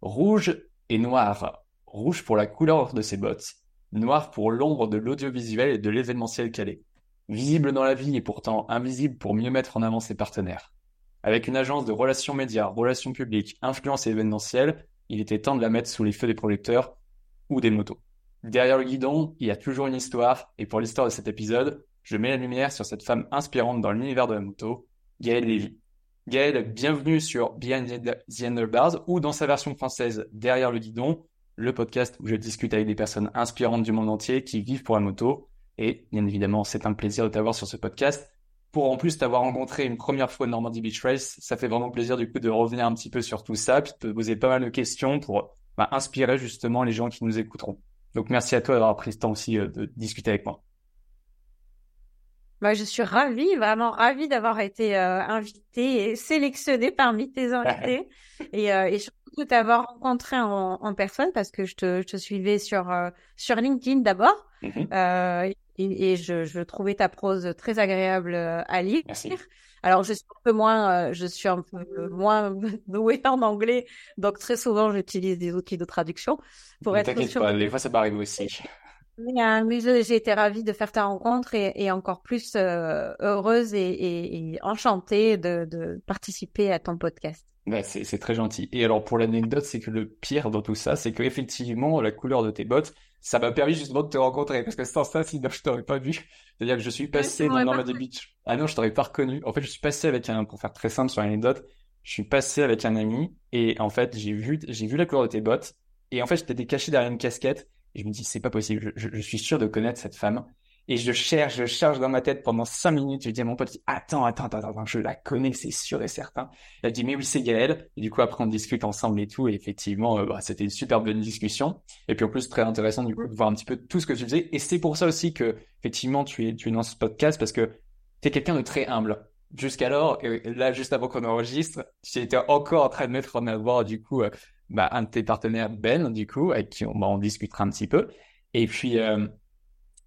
Rouge et noir. Rouge pour la couleur de ses bottes, noir pour l'ombre de l'audiovisuel et de l'événementiel est. Visible dans la vie et pourtant invisible pour mieux mettre en avant ses partenaires. Avec une agence de relations médias, relations publiques, influence et événementiel, il était temps de la mettre sous les feux des projecteurs ou des motos. Derrière le guidon, il y a toujours une histoire, et pour l'histoire de cet épisode, je mets la lumière sur cette femme inspirante dans l'univers de la moto, Gaëlle Lévy. Gaëlle, bienvenue sur Behind the Handlebars, ou dans sa version française, Derrière le guidon, le podcast où je discute avec des personnes inspirantes du monde entier qui vivent pour la moto. Et bien évidemment, c'est un plaisir de t'avoir sur ce podcast. Pour en plus t'avoir rencontré une première fois Normandie Beach Race, ça fait vraiment plaisir du coup de revenir un petit peu sur tout ça, puis de te poser pas mal de questions pour bah, inspirer justement les gens qui nous écouteront. Donc merci à toi d'avoir pris ce temps aussi euh, de discuter avec moi. Bah, je suis ravie, vraiment ravie d'avoir été euh, invitée et sélectionnée parmi tes invités et, euh, et surtout de t'avoir rencontré en, en, personne parce que je te, je te suivais sur, euh, sur LinkedIn d'abord euh, et, et je, je, trouvais ta prose très agréable euh, à lire. Merci. Alors je suis un peu moins, je suis un peu moins douée en anglais, donc très souvent j'utilise des outils de traduction pour être. T'inquiète pas, des fois ça m'arrive aussi. Mais, euh, j'ai été ravie de faire ta rencontre et, et encore plus euh, heureuse et, et, et enchantée de, de, participer à ton podcast. Bah, c'est très gentil. Et alors pour l'anecdote, c'est que le pire dans tout ça, c'est que effectivement la couleur de tes bottes, ça m'a permis justement de te rencontrer parce que sans ça, sinon je t'aurais pas vu. C'est-à-dire que je suis passé dans Normandy Beach. Ah non, je t'aurais pas reconnu. En fait, je suis passé avec un, pour faire très simple sur l'anecdote, je suis passé avec un ami et en fait j'ai vu j'ai vu la couleur de tes bottes et en fait je t'étais caché derrière une casquette je me dis, c'est pas possible. Je, suis sûr de connaître cette femme. Et je cherche, je cherche dans ma tête pendant cinq minutes. Je dis à mon pote, attends, attends, attends, je la connais, c'est sûr et certain. Elle dit, mais oui, c'est Gaëlle. Et du coup, après, on discute ensemble et tout. Et effectivement, euh, bah, c'était une super bonne discussion. Et puis, en plus, très intéressant, du coup, de voir un petit peu tout ce que tu faisais. Et c'est pour ça aussi que, effectivement, tu es, tu es dans ce podcast parce que tu es quelqu'un de très humble. Jusqu'alors, là, juste avant qu'on enregistre, tu étais encore en train de mettre en avant, du coup, euh, bah, un de tes partenaires, Ben, du coup, avec qui on, bah, on discutera un petit peu. Et puis, euh,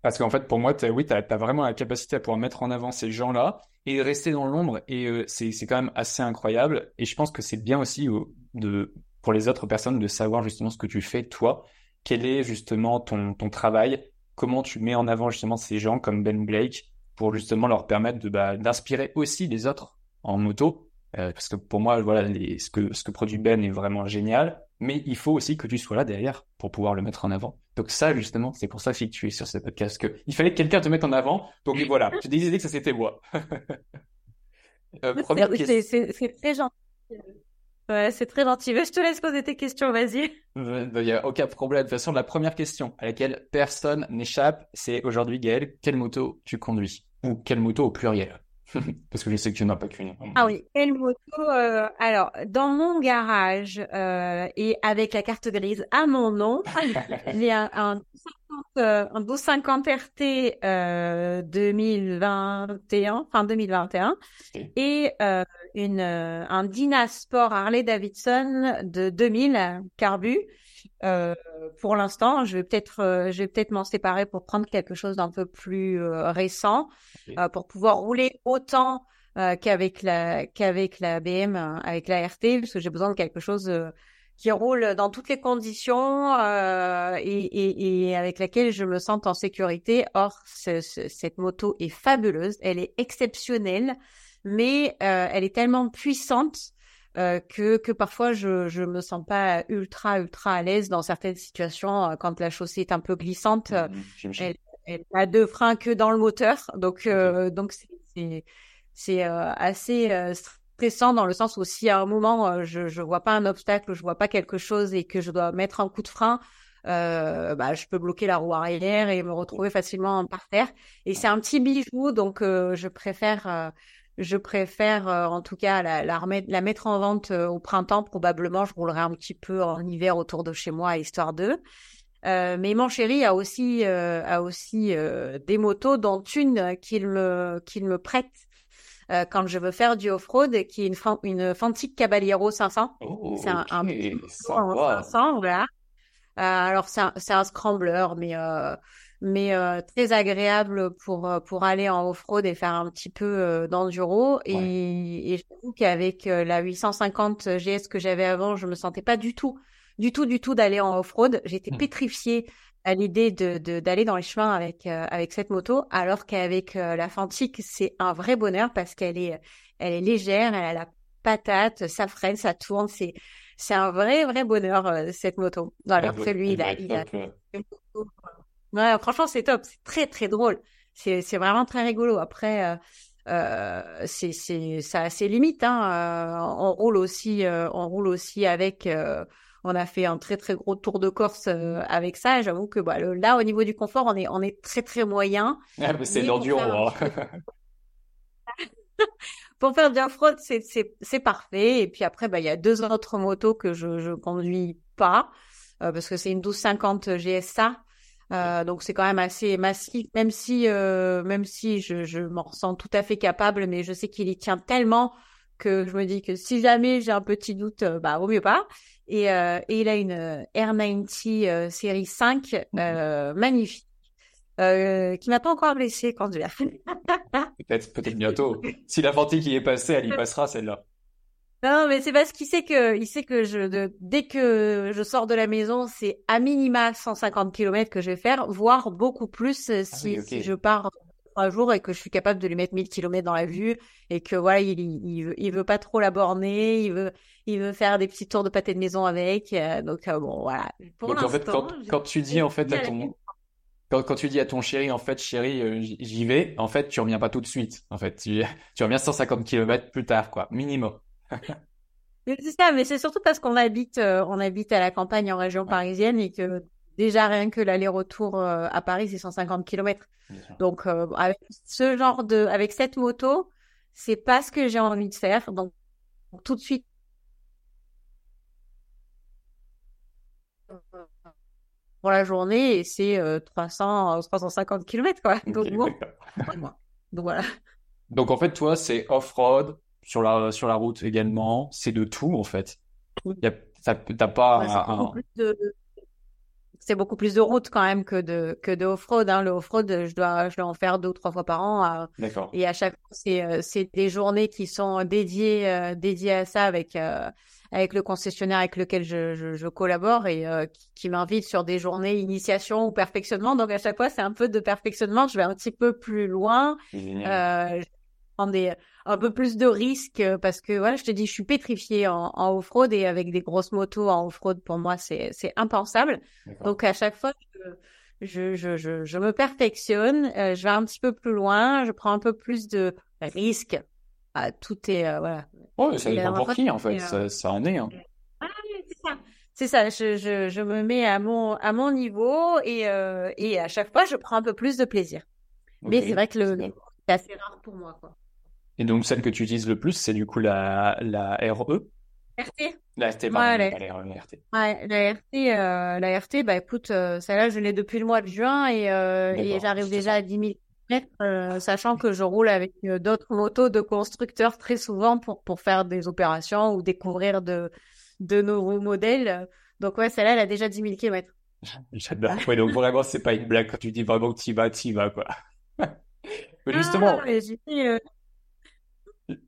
parce qu'en fait, pour moi, oui, tu as, vraiment la capacité à pouvoir mettre en avant ces gens-là et rester dans l'ombre. Et euh, c'est quand même assez incroyable. Et je pense que c'est bien aussi de, pour les autres personnes de savoir justement ce que tu fais, toi. Quel est justement ton, ton travail? Comment tu mets en avant justement ces gens comme Ben Blake pour justement leur permettre de bah, d'inspirer aussi les autres en moto euh, parce que pour moi, voilà, les, ce, que, ce que produit Ben est vraiment génial, mais il faut aussi que tu sois là derrière pour pouvoir le mettre en avant. Donc ça, justement, c'est pour ça que tu es sur ce podcast, que il fallait que quelqu'un te mette en avant. Donc voilà, tu décidé que ça c'était moi. euh. C'est très gentil. Ouais, c'est très gentil. Je te laisse poser tes questions, vas-y. Il n'y a aucun problème. De toute façon, la première question à laquelle personne n'échappe, c'est aujourd'hui, Gaël, quelle moto tu conduis? Ou quelle moto au pluriel? Parce que je sais que tu n'en as pas qu'une. Ah oui, quelle moto euh, Alors, dans mon garage euh, et avec la carte grise à mon nom, il y a un, un 1250 RT euh, 2021, fin 2021, et euh, une un Dyna Sport Harley Davidson de 2000 carbu. Euh, pour l'instant, je vais peut-être, euh, je vais peut-être m'en séparer pour prendre quelque chose d'un peu plus euh, récent, euh, pour pouvoir rouler autant qu'avec la qu'avec la BM, avec la RT, parce que j'ai besoin de quelque chose qui roule dans toutes les conditions et, et, et, avec laquelle je me sens en sécurité. Or, ce, cette moto est fabuleuse, elle est exceptionnelle, mais elle est tellement puissante euh, que, que parfois je je me sens pas ultra ultra à l'aise dans certaines situations euh, quand la chaussée est un peu glissante. Mmh, elle, elle a deux freins que dans le moteur, donc euh, donc c'est c'est assez stressant dans le sens où si à un moment je je vois pas un obstacle, je vois pas quelque chose et que je dois mettre un coup de frein, euh, bah, je peux bloquer la roue arrière et me retrouver facilement par terre. Et c'est un petit bijou, donc je préfère je préfère euh, en tout cas la, la, la, mettre en vente euh, au printemps. Probablement, je roulerai un petit peu en hiver autour de chez moi, histoire d'eux. Euh, mais mon chéri a aussi euh, a aussi des motos, dont une qu'il me qu'il me prête quand je veux faire du off-road, qui est une, une Fantique Caballero 500. c'est un, un 500, voilà. alors c'est un, un, scrambler, mais mais euh, très agréable pour euh, pour aller en off-road et faire un petit peu euh, d'enduro. Et, et j'avoue qu'avec la 850 GS que j'avais avant, je me sentais pas du tout, du tout, du tout d'aller en off-road. J'étais mmh. pétrifiée à l'idée de d'aller dans les chemins avec avec cette moto, alors qu'avec la Fantique, c'est un vrai bonheur parce qu'elle est elle est légère, elle a la patate, ça freine, ça tourne, c'est c'est un vrai vrai bonheur cette moto. Alors que lui, il a, il a Ouais, franchement, c'est top. C'est très, très drôle. C'est, c'est vraiment très rigolo. Après, euh, euh, c'est, c'est, ça a ses limites. Hein. Euh, on roule aussi, euh, on roule aussi avec. Euh, on a fait un très, très gros tour de Corse avec ça. J'avoue que bah, là, au niveau du confort, on est, on est très, très moyen. Ah, mais c'est l'enduro. Hein. pour faire du off-road, c'est, c'est, c'est parfait. Et puis après, bah, il y a deux autres motos que je, je conduis pas parce que c'est une 1250 GSA. Euh, donc c'est quand même assez massif, même si euh, même si je, je m'en ressens tout à fait capable, mais je sais qu'il y tient tellement que je me dis que si jamais j'ai un petit doute, euh, bah vaut mieux pas. Et, euh, et il a une R90 euh, série 5 mhm. magnifique. qui m'a pas encore blessé quand je l'ai peut-être peut-être bientôt. Si la fatigue qui est passée, elle y passera celle-là. Non, mais c'est parce qu'il sait que, il sait que je, de, dès que je sors de la maison, c'est à minima 150 km que je vais faire, voire beaucoup plus euh, ah si, si je pars un jour et que je suis capable de lui mettre 1000 km dans la vue et que voilà, il, il, veut, il veut pas trop la borner, il veut, il veut faire des petits tours de pâté de maison avec. Euh, donc euh, bon, voilà. Pour donc en fait, quand, quand tu dis en fait à ton, quand, quand, tu dis à ton chéri, en fait, chéri, j'y vais, en fait, tu reviens pas tout de suite. En fait, tu, tu reviens 150 km plus tard, quoi, minimum. C'est ça, mais c'est surtout parce qu'on habite, euh, on habite à la campagne en région parisienne et que déjà rien que l'aller-retour euh, à Paris, c'est 150 km. Donc, euh, avec ce genre de, avec cette moto, c'est pas ce que j'ai envie de faire. Donc, tout de suite, pour la journée et c'est 300 350 km quoi. Donc bon donc voilà. Donc en fait toi c'est off-road sur la sur la route également. C'est de tout en fait. Y a, t'as pas C'est beaucoup plus de route quand même que de que de off-road. Hein. Le off-road, je dois je dois en faire deux ou trois fois par an. D'accord. Et à chaque fois, c'est euh, c'est des journées qui sont dédiées euh, dédiées à ça avec euh, avec le concessionnaire avec lequel je, je, je collabore et qui, qui m'invite sur des journées initiation ou perfectionnement. Donc à chaque fois, c'est un peu de perfectionnement. Je vais un petit peu plus loin. Euh, des un peu plus de risques euh, parce que voilà, je te dis, je suis pétrifiée en, en off-road et avec des grosses motos en off-road pour moi c'est c'est impensable. Donc à chaque fois je je, je, je me perfectionne, euh, je vais un petit peu plus loin, je prends un peu plus de risques. Ah, tout est euh, voilà. Ouais, ça dépend pour qui en fait, ça, ça en est. Hein. c'est ça. C'est ça, je, je, je me mets à mon à mon niveau et et à chaque fois je prends un peu plus de plaisir. Mais c'est vrai que le c'est assez rare pour moi quoi. Et donc, celle que tu utilises le plus, c'est du coup la, la RE RT La RT, pardon, ouais, la... la, RT. Ouais, la RT, euh, la RT, bah écoute, euh, celle-là, je l'ai depuis le mois de juin et, euh, et j'arrive déjà à 10 000 mètres, euh, sachant que je roule avec euh, d'autres motos de constructeurs très souvent pour, pour faire des opérations ou découvrir de, de nouveaux modèles. Donc ouais, celle-là, elle a déjà 10 000 km. J'adore. Ouais, donc vraiment, c'est pas une blague quand tu dis vraiment que tu y vas, tu y vas, quoi. Mais justement. Ah, mais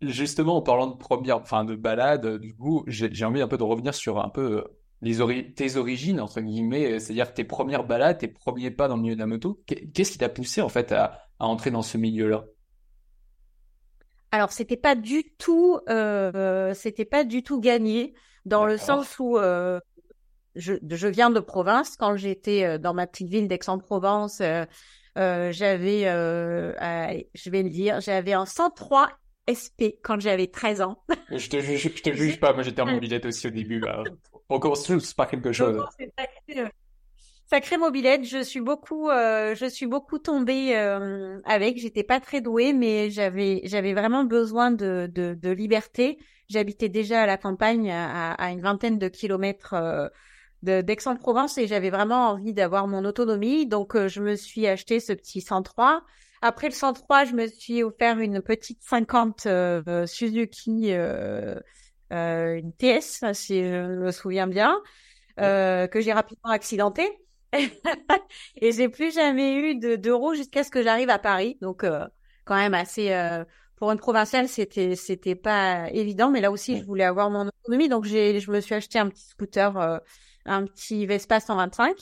Justement, en parlant de première, enfin de balade, du coup, j'ai envie un peu de revenir sur un peu euh, les tes origines entre guillemets, c'est-à-dire tes premières balades, tes premiers pas dans le milieu de la moto. Qu'est-ce qui t'a poussé en fait à, entrer dans ce milieu-là? Alors, c'était pas du tout, euh, c'était pas du tout gagné dans le sens où euh, je, je, viens de province. Quand j'étais dans ma petite ville d'Aix-en-Provence, j'avais, je vais le dire, j'avais un 103 SP quand j'avais 13 ans. je te juge, je te juge pas, moi j'étais en mobilette aussi au début. Bah. On commence tous par quelque chose. Euh, sacré, mobilette, je suis beaucoup, euh, je suis beaucoup tombée euh, avec. J'étais pas très douée, mais j'avais, j'avais vraiment besoin de, de, de liberté. J'habitais déjà à la campagne, à, à une vingtaine de kilomètres euh, d'Aix-en-Provence, et j'avais vraiment envie d'avoir mon autonomie. Donc, je me suis acheté ce petit 103 après le 103, je me suis offert une petite 50 euh, Suzuki, euh, euh, une TS, si je me souviens bien, euh, que j'ai rapidement accidenté. et j'ai plus jamais eu d'euros jusqu'à ce que j'arrive à Paris. Donc, quand même assez pour une provinciale, c'était c'était pas évident, mais là aussi, je voulais avoir mon autonomie, donc j'ai je me suis acheté un petit scooter, euh, un petit Vespa 125.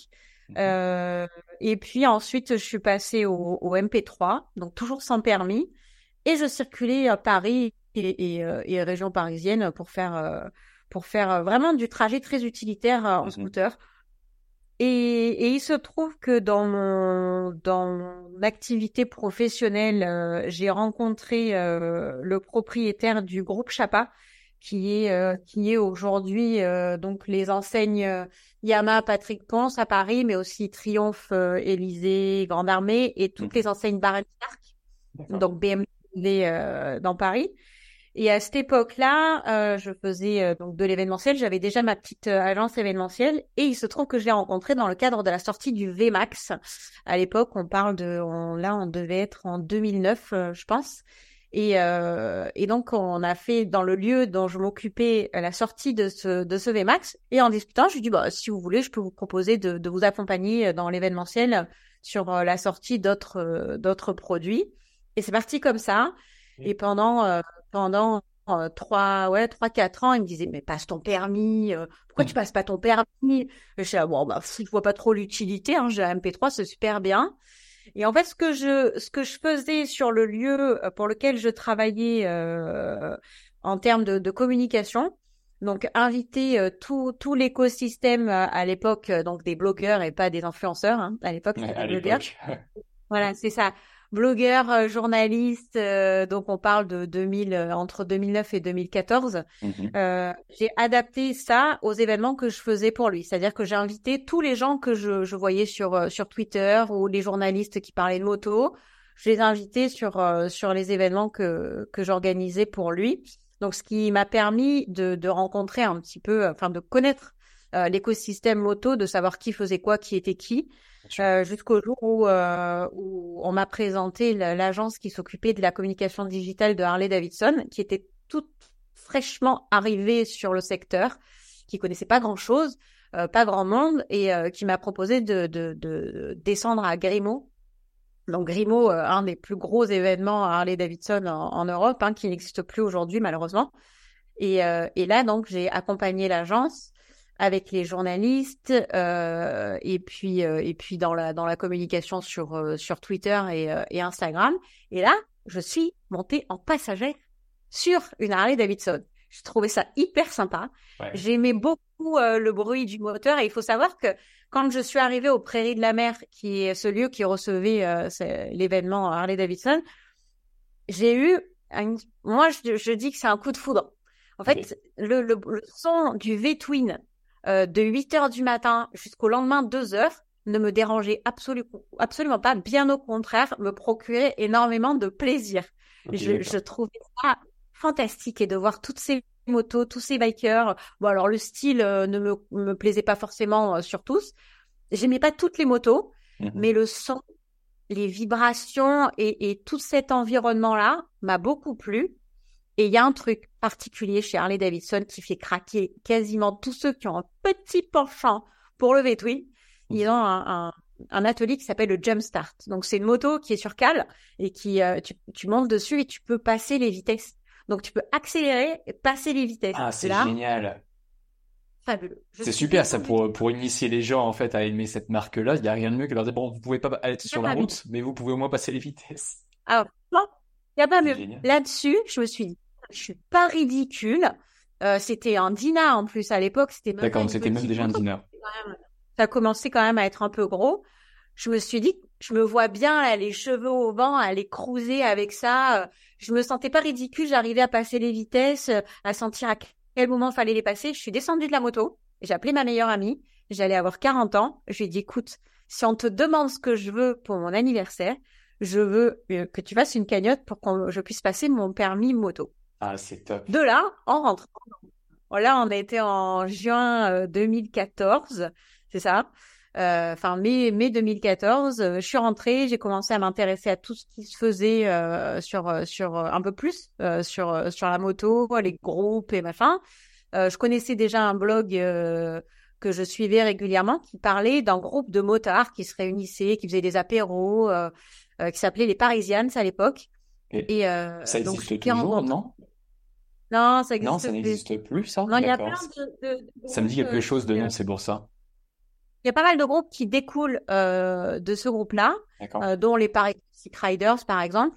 Euh, et puis ensuite, je suis passée au, au, MP3, donc toujours sans permis, et je circulais à Paris et, et, euh, et région parisienne pour faire euh, pour faire vraiment du trajet très utilitaire en mhm. scooter. Et, il se trouve que dans mon dans mon activité professionnelle, j'ai rencontré le propriétaire du groupe Chapa, qui est euh, qui est aujourd'hui donc les enseignes Yama, Patrick Ponce à Paris, mais aussi Triomphe, Élysée, Grande Armée et toutes mmh. les enseignes Baron donc BMW dans Paris. Et à cette époque-là, euh, je faisais euh, donc de l'événementiel. J'avais déjà ma petite euh, agence événementielle et il se trouve que je l'ai rencontré dans le cadre de la sortie du VMAX. À l'époque, on parle de, on, là, on devait être en 2009, je pense. Et, et donc, on a fait dans le lieu dont je m'occupais la sortie de ce, de ce VMAX. Et en discutant, je lui ai dit, bah, si vous voulez, je peux vous proposer de, de vous accompagner dans l'événementiel sur la sortie d'autres, d'autres produits. Et c'est parti comme ça. Et pendant pendant euh, trois, ouais, trois, quatre ans, il me disait, mais passe ton permis, euh, pourquoi tu mmh. passes pas ton permis? je suis bon, bah, je vois pas trop l'utilité, hein, j'ai un MP3, c'est super bien. Et en fait, ce que je, ce que je faisais sur le lieu euh, pour lequel je travaillais en termes de, de, communication, donc inviter tout, tout l'écosystème à l'époque, donc des blogueurs et pas des influenceurs, hein, à l'époque, voilà, c'est ça blogueur, euh, journaliste, euh, donc on parle de 2000, euh, entre 2009 et 2014. Mhm. j'ai adapté ça aux événements que je faisais pour lui, c'est-à-dire que j'ai invité tous les gens que je, je voyais sur sur Twitter ou les journalistes qui parlaient de moto. Je les ai invités sur sur les événements que que j'organisais pour lui. Donc ce qui m'a permis de, de rencontrer un petit peu, enfin de connaître l'écosystème moto, de savoir qui faisait quoi, qui était qui. Euh, jusqu'au jour où, euh, où on m'a présenté l'agence qui s'occupait de la communication digitale de Harley Davidson, qui était toute fraîchement arrivée sur le secteur, qui connaissait pas grand chose, euh, pas grand monde, et euh, qui m'a proposé de, de, de, descendre à Grimaud. Donc Grimaud, euh, un des plus gros événements Harley Davidson en, en Europe, hein, qui n'existe plus aujourd'hui malheureusement. Et, et là donc j'ai accompagné l'agence avec les journalistes euh, et puis euh, et puis dans la dans la communication sur euh, sur Twitter et, euh, et, Instagram. Et là, je suis montée en passager sur une Harley Davidson. Je trouvais ça hyper sympa. J'aimais beaucoup le bruit du moteur et il faut savoir que quand je suis arrivée aux Prairies de la Mer, qui est ce lieu qui recevait l'événement Harley Davidson, j'ai eu moi je, je, dis que c'est un coup de foudre. En fait, le, le, le, son du V-twin euh, de 8 heures du matin jusqu'au lendemain 2 heures ne me dérangeait absolument, absolument pas, bien au contraire, me procurait énormément de plaisir. je, je, trouvais ça fantastique et de voir toutes ces motos, tous ces bikers. Bon, alors le style euh, ne me, me, plaisait pas forcément euh, sur tous. J'aimais pas toutes les motos, mhm. mais le son, les vibrations et, et tout cet environnement-là m'a beaucoup plu. Et il y a un truc particulier chez Harley Davidson qui fait craquer quasiment tous ceux qui ont un petit penchant pour le V-twin. Ils ont un, un, atelier qui s'appelle le Jump Start. Donc c'est une moto qui est sur cale et qui euh, tu, tu, montes dessus et tu peux passer les vitesses. Donc tu peux accélérer et passer les vitesses. Ah c'est génial. Fabuleux. C'est super ça pour pour initier les gens en fait à aimer cette marque-là. Il y a rien de mieux que leur dire bon vous pouvez pas être sur la route, mais vous pouvez au moins passer les vitesses. Non, il y a pas mieux. Là-dessus, je me suis dit je suis pas ridicule. Euh, c'était un dîner en plus à l'époque. C'était D'accord, c'était même déjà un dîner. Ça commençait quand même à être un peu gros. Je me suis dit, je me vois bien là, les cheveux au vent, aller cruiser avec ça. Je me sentais pas ridicule. J'arrivais à passer les vitesses, à sentir à quel moment fallait les passer. Je suis descendue de la moto. J'ai appelé ma meilleure amie. J'allais avoir 40 ans. Je lui ai dit, écoute, si on te demande ce que je veux pour mon anniversaire, je veux euh, que tu fasses une cagnotte pour que je puisse passer mon permis moto. Ah, c'est top. De là, en rentrant. Là, on a été en juin 2014, euh, c'est ça. Euh, enfin, mai, mai 2014, euh, je suis rentrée, j'ai commencé à m'intéresser à tout ce qui se faisait sur sur un peu plus sur sur la moto, les groupes et machin. je connaissais déjà un blog que je suivais régulièrement qui parlait d'un groupe de motards qui se réunissaient, qui faisaient des apéros, qui s'appelait les Parisians à l'époque. Et, ça existe toujours, non? Non, ça existe Non, ça n'existe plus, ça? Non, il y a plein de, Ça me dit quelque chose de nom, c'est pour ça. Il y a pas mal de groupes qui découlent euh, de ce groupe-là, euh, dont les Paris Riders, par exemple.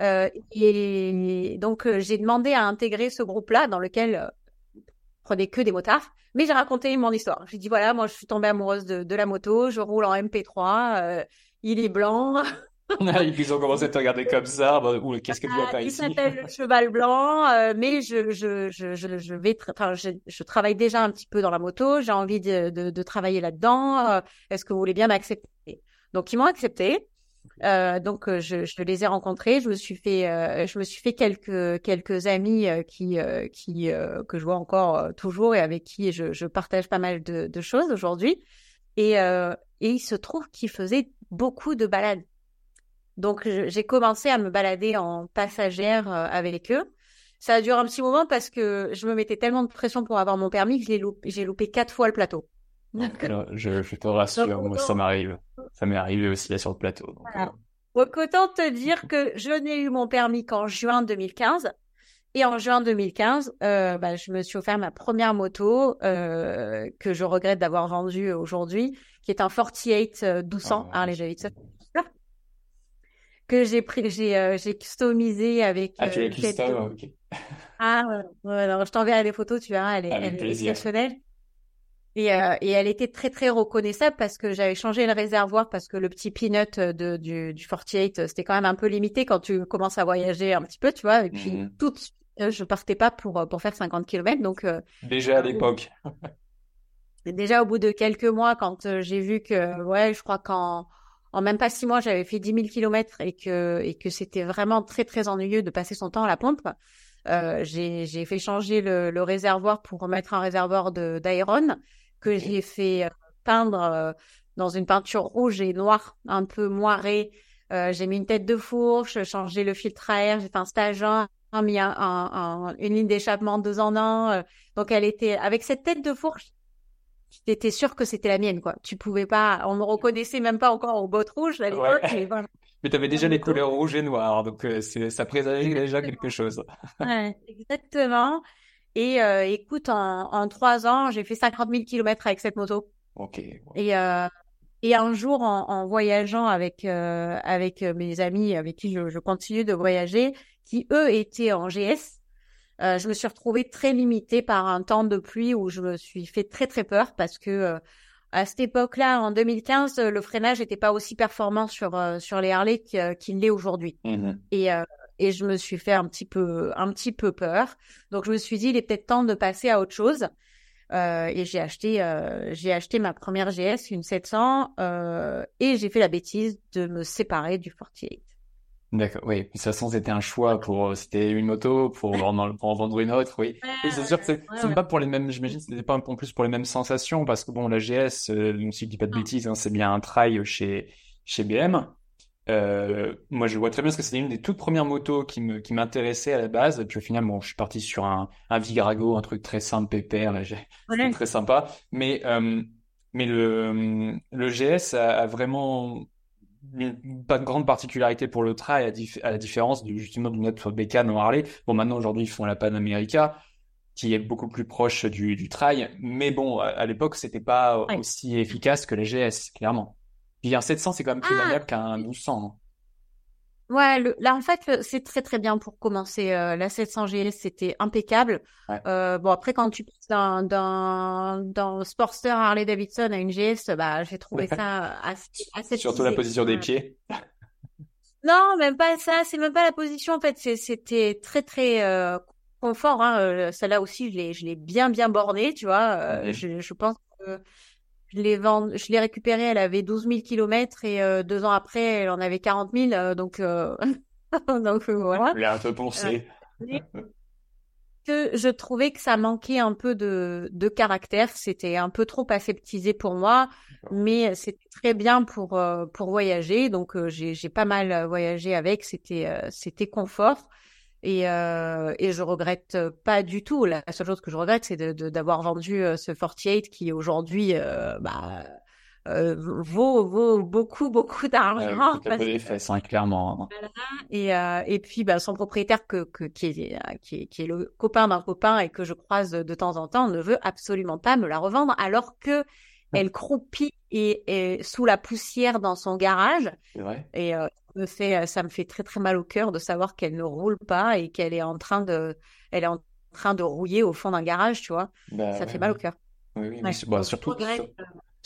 Euh, et donc, j'ai demandé à intégrer ce groupe-là dans lequel je prenais que des motards. Mais j'ai raconté mon histoire. J'ai dit, voilà, moi, je suis tombée amoureuse de, de la moto, je roule en MP3, il est blanc, Ils ont commencé à te regarder comme ça. ou qu'est-ce que tu vois pas ici Il s'appelle le cheval blanc, euh, mais je, je, je, je, je vais, enfin, je, je, travaille déjà un petit peu dans la moto. J'ai envie de, de, de travailler là-dedans. Euh, est-ce que vous voulez bien m'accepter? Donc ils m'ont accepté. Euh, donc je, je les ai rencontrés. Je me suis fait, euh, je me suis fait quelques quelques amis qui qui que je vois encore toujours et avec qui je, je partage pas mal de, de choses aujourd'hui. Et et il se trouve qu'ils faisaient beaucoup de balades donc j'ai commencé à me balader en passagère euh, avec eux. Ça a duré un petit moment parce que je me mettais tellement de pression pour avoir mon permis que j'ai loupé, loupé quatre fois le plateau. je, je, te rassure, moi ça m'arrive. Ça m'est arrivé aussi là sur le plateau. Donc, voilà. donc autant te dire que je n'ai eu mon permis qu'en juin 2015. Et en juin 2015, euh, bah, je me suis offert ma première moto euh, que je regrette d'avoir vendue aujourd'hui, qui est un 48 1200 oh, Harley Davidson que j'ai pris, j'ai, euh, j'ai customisé avec. Ah, tu l'as custom, ok. Ah, alors je t'enverrai les photos, tu verras, elle est, elle est exceptionnelle. Et, euh, et elle était très très reconnaissable parce que j'avais changé le réservoir parce que le petit peanut de, du, du 48 c'était quand même un peu limité quand tu commences à voyager un petit peu, tu vois. Et puis mmh. tout de suite, euh, je partais pas pour pour faire 50 km, donc. Euh, déjà à l'époque. déjà au bout de quelques mois, quand j'ai vu que ouais, je crois qu'en en même pas six mois, j'avais fait 10 000 kilomètres et que, et que c'était vraiment très, très ennuyeux de passer son temps à la pompe. Euh, j'ai, fait changer le, le, réservoir pour remettre un réservoir de, d'Aeron que j'ai fait euh, peindre euh, dans une peinture rouge et noire, un peu moirée. Euh, j'ai mis une tête de fourche, changé le filtre à air, j'ai fait un stage mis un, un, une ligne d'échappement deux en un. donc elle était avec cette tête de fourche, tu étais sûr que c'était la mienne, quoi. Tu pouvais pas, on me reconnaissait même pas encore aux bottes rouges à l'époque. Mais, tu avais déjà les couleurs rouges et noires, donc euh, ça présageait déjà quelque chose. ouais, exactement. Et euh, écoute, en, en trois ans, j'ai fait 50 000 kilomètres avec cette moto. Ok. Et euh, et un jour, en, en voyageant avec euh, avec mes amis avec qui je, je continue de voyager, qui eux étaient en GS, euh, je me suis retrouvée très limitée par un temps de pluie où je me suis fait très très peur parce que euh, à cette époque-là, en 2015, le freinage n'était pas aussi performant sur euh, sur les Harley qu'il l'est aujourd'hui. Mmh et et je me suis fait un petit peu un petit peu peur. Donc je me suis dit il est peut-être temps de passer à autre chose. et j'ai acheté j'ai acheté ma première GS une 700 et j'ai fait la bêtise de me séparer du 48. D'accord, oui. De toute façon, c'était un choix pour, c'était une moto pour en, pour en vendre une autre, oui. c'est sûr que c'est pas pour les mêmes, j'imagine, c'était pas en plus pour les mêmes sensations parce que bon, la GS, euh, si je dis pas de bêtises, hein, c'est bien un trail chez, chez BM. Euh, moi, je vois très bien parce que c'était une des toutes premières motos qui me, qui m'intéressait à la base. Et puis au final, bon, je suis parti sur un, un Vigrago, un truc très simple, pépère, là, très sympa. Mais, euh, mais le, le GS a, a vraiment pas de grande particularité pour le trail à, la différence du, justement de notre bécane en Harley. Bon, maintenant aujourd'hui ils font la Pan America qui est beaucoup plus proche du, du trail, mais bon, à, l'époque c'était pas aussi efficace que la GS, clairement. Puis un 700 c'est quand même plus ah. maniable qu'un 1200. Ouais, là en fait c'est très très bien pour commencer. Euh, la 700 GS c'était impeccable. Euh, bon après quand tu passes d'un d'un d'un Sportster Harley Davidson à une GS, bah j'ai trouvé ça assez, assez Surtout la position des pieds. Non, même pas ça. C'est même pas la position en fait. C'était très très euh, confort. Hein. Euh, celle-là aussi je l'ai je l'ai bien bien borné, tu vois. Euh, je, je pense que je l'ai vendu, je l'ai récupérée, elle avait 12 000 kilomètres et euh, deux ans après, elle en avait 40 000. Euh, donc, euh... donc voilà. Il a un peu pensé. que je trouvais que ça manquait un peu de, de caractère. C'était un peu trop aseptisé pour moi, mais c'était très bien pour pour voyager. Donc j'ai j'ai pas mal voyagé avec. C'était c'était confort. Et, euh, et je regrette pas du tout. La seule chose que je regrette, c'est d'avoir de, vendu ce 48 qui aujourd'hui bah, euh, vaut, vaut beaucoup, beaucoup d'argent. Euh, les fesses, hein, clairement. Et, euh, et puis, bah, son propriétaire, que, que, qui, est, qui, est, qui est le copain d'un copain et que je croise de temps en temps, ne veut absolument pas me la revendre, alors que elle croupit et, et sous la poussière dans son garage. Et euh, me fait, ça me fait très très mal au cœur de savoir qu'elle ne roule pas et qu'elle est en train de, elle est en train de rouiller au fond d'un garage, tu vois. Bah ça fait mal au cœur. Oui, oui, bon, surtout,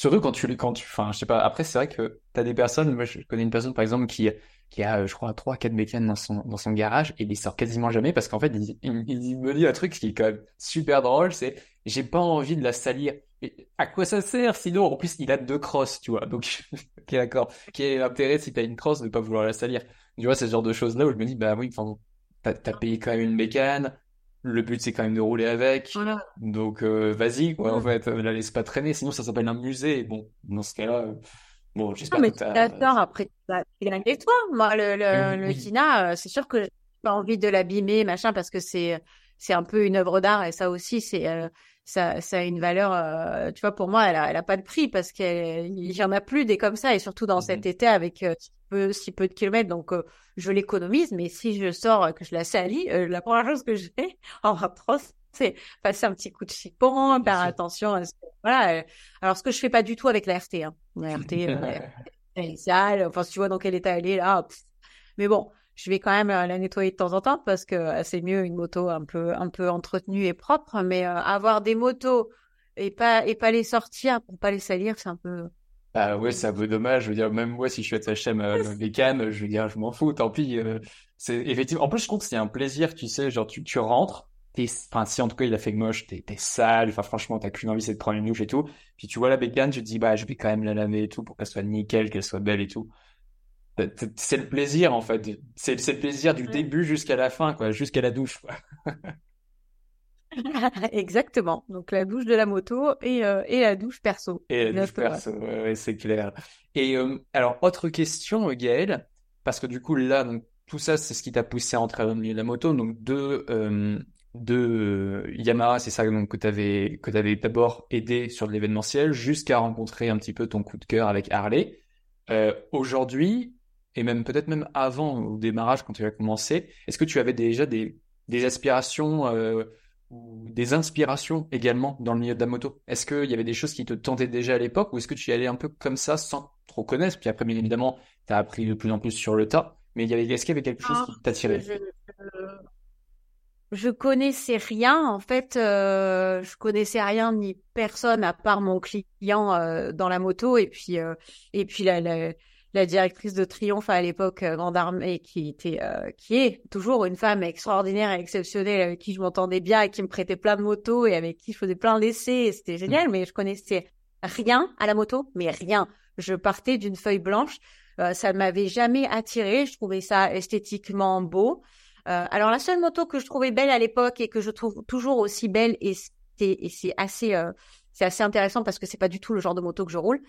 Surtout quand tu, quand tu, enfin, je sais pas. Après, c'est vrai que t'as des personnes. Moi, je connais une personne, par exemple, qui, qui a, je crois, trois, quatre mécanes dans son, dans son garage et il les sort quasiment jamais parce qu'en fait, il, il, me dit un truc qui est quand même super drôle. C'est, j'ai pas envie de la salir. Et à quoi ça sert sinon En plus, il a deux crosses, tu vois. Donc, ok, d'accord. Quel est l'intérêt si t'as une crosse de pas vouloir la salir Tu vois, c'est ce genre de choses là où je me dis, bah oui, enfin, t'as, t'as payé quand même une mécane le but c'est quand même de rouler avec. Donc euh, vas-y quoi en fait, la laisse pas traîner, sinon ça s'appelle un musée. Bon, dans ce cas-là, euh, bon j'espère mais que t'as. après, tu l'as toi. Moi le le, le Tina, euh, c'est sûr que j'ai pas envie de l'abîmer machin parce que c'est c'est un peu une œuvre d'art et ça aussi c'est ça, ça a une valeur, tu vois, pour moi, elle a, elle a pas de prix parce qu'il y en a plus des comme ça et surtout dans cet mmh été avec peu, si peu de kilomètres, donc euh, je l'économise. Mais si je sors, que je la salis, euh, la première chose que je fais en rentrant, c'est passer un petit coup de chipon, faire attention. voilà. Euh, alors, ce que je fais pas du tout avec la RT. Hein. La RT, elle est sale. Enfin, si tu vois dans quel état elle est là. Mais bon, je vais quand même la nettoyer de temps en temps parce que c'est mieux une moto un peu, un peu entretenue et propre. Mais avoir des motos et pas, et pas les sortir pour pas les salir, c'est un peu, ah ouais, c'est un peu dommage. Je veux dire, même moi, si je suis attaché à ma, bécane, je veux dire, je m'en fous, tant pis. Euh, c'est effectivement. En plus, je trouve que c'est un plaisir, tu sais, genre tu, tu rentres, t'es, enfin si en tout cas il a fait moche, t'es, t'es sale. Enfin franchement, t'as qu'une envie, c'est de prendre une douche et tout. Puis tu vois la bécane, tu te dis bah je vais quand même la laver et tout pour qu'elle soit nickel, qu'elle soit belle et tout. C'est le plaisir en fait. C'est, le plaisir du début jusqu'à la fin, quoi, jusqu'à la douche. Quoi. Exactement. Donc la douche de la moto et, euh, et la douche perso. Et la douche perso, ouais, c'est clair. Et euh, alors, autre question, Gaël, parce que du coup, là, donc, tout ça, c'est ce qui t'a poussé à entrer dans le milieu de la moto. Donc, de, euh, Yamaha, c'est ça donc, que tu avais, que avais d'abord aidé sur de l'événementiel jusqu'à rencontrer un petit peu ton coup de cœur avec Harley. Aujourd'hui, et même peut-être même avant au démarrage, quand tu as commencé, est-ce que tu avais déjà des, des aspirations ou des inspirations également dans le milieu de la moto? Est-ce qu'il y avait des choses qui te tentaient déjà à l'époque ou est-ce que tu y allais un peu comme ça sans trop connaître? Puis après, bien évidemment, tu as appris de plus en plus sur le tas. Mais il y avait, est-ce qu'il y avait quelque chose qui t'attirait? je, je, connaissais rien. En fait, euh, je connaissais rien ni personne à part mon client euh, dans la moto et puis, euh, et puis la, la la directrice de Triomphe à l'époque, euh, Grande Armée, qui était, euh, qui est toujours une femme extraordinaire et exceptionnelle avec qui je m'entendais bien et qui me prêtait plein de motos et avec qui je faisais plein d'essais. C'était génial, mais je connaissais rien à la moto, mais rien. Je partais d'une feuille blanche. Euh, ça ne m'avait jamais attiré. Je trouvais ça esthétiquement beau. alors la seule moto que je trouvais belle à l'époque et que je trouve toujours aussi belle et c'est assez, c'est assez intéressant parce que c'est pas du tout le genre de moto que je roule.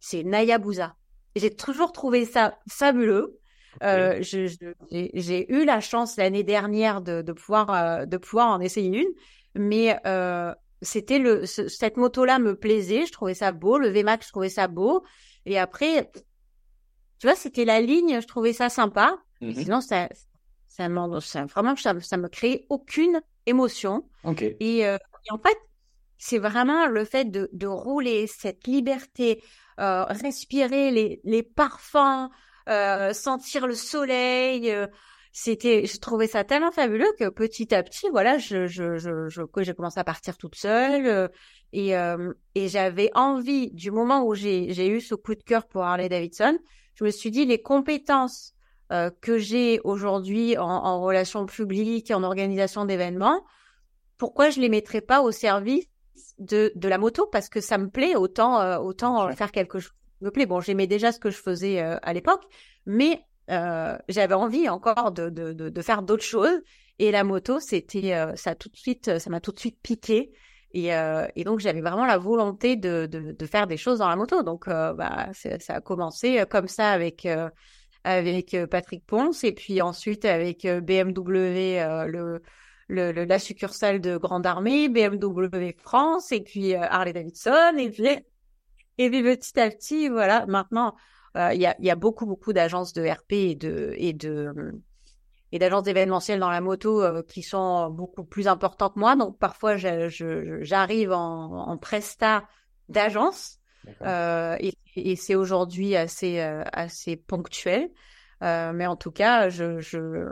C'est Nayabusa. J'ai toujours trouvé ça fabuleux. Euh, j'ai eu la chance l'année dernière de, de pouvoir euh, de pouvoir en essayer une, mais euh, c'était le cette moto-là me plaisait, je trouvais ça beau, le VMAX je trouvais ça beau, et après, tu vois, c'était la ligne, je trouvais ça sympa. Mmh sinon, ça ça, ça vraiment ça, ça me créait aucune émotion. Okay. Et, et en fait, c'est vraiment le fait de, de rouler cette liberté, euh, respirer les, les parfums, euh, sentir le soleil. Euh, c'était, je trouvais ça tellement fabuleux que petit à petit, voilà, je, je, je, je j'ai commencé à partir toute seule euh, et, et j'avais envie du moment où j'ai, j'ai eu ce coup de cœur pour Harley Davidson, je me suis dit les compétences que j'ai aujourd'hui en, en relations publiques, en organisation d'événements, pourquoi je les mettrais pas au service de, de la moto parce que ça me plaît autant euh, autant faire quelque chose me plaît. Bon, j'aimais déjà ce que je faisais euh, à l'époque, mais euh, j'avais envie encore de, de, de, faire d'autres choses. Et la moto, c'était ça tout de suite, ça m'a tout de suite piqué. Et, et donc j'avais vraiment la volonté de, de, de, faire des choses dans la moto. Donc bah, ça a commencé comme ça avec avec Patrick Ponce et puis ensuite avec BMW le, le, la succursale de Grande Armée, BMW France et puis Harley Davidson et puis et puis petit à petit voilà maintenant il y, a, y a beaucoup beaucoup d'agences de RP et de et de et d'agences d'événementiel dans la moto euh, qui sont beaucoup plus importantes que moi. Donc parfois, j'arrive en, en presta d'agence euh, et, et c'est aujourd'hui assez euh, assez ponctuel. Euh, mais en tout cas, je, je,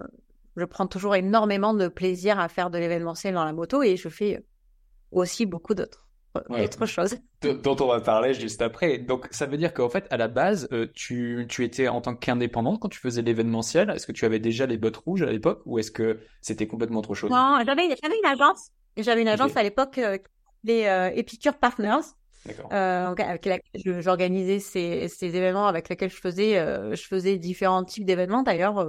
je prends toujours énormément de plaisir à faire de l'événementiel dans la moto et je fais aussi beaucoup d'autres autre chose. Dont on va parler juste après. Donc, ça veut dire qu'en fait, à la base, euh, tu, tu étais en tant qu'indépendante quand tu faisais l'événementiel. Est-ce que tu avais déjà les bottes rouges à l'époque ou est-ce que c'était complètement autre chose? Non, j'avais, une agence. J'avais une agence à l'époque, euh, les euh, Epicure Partners. Euh, avec laquelle j'organisais ces, ces événements avec lesquels je faisais, euh, je faisais différents types d'événements d'ailleurs,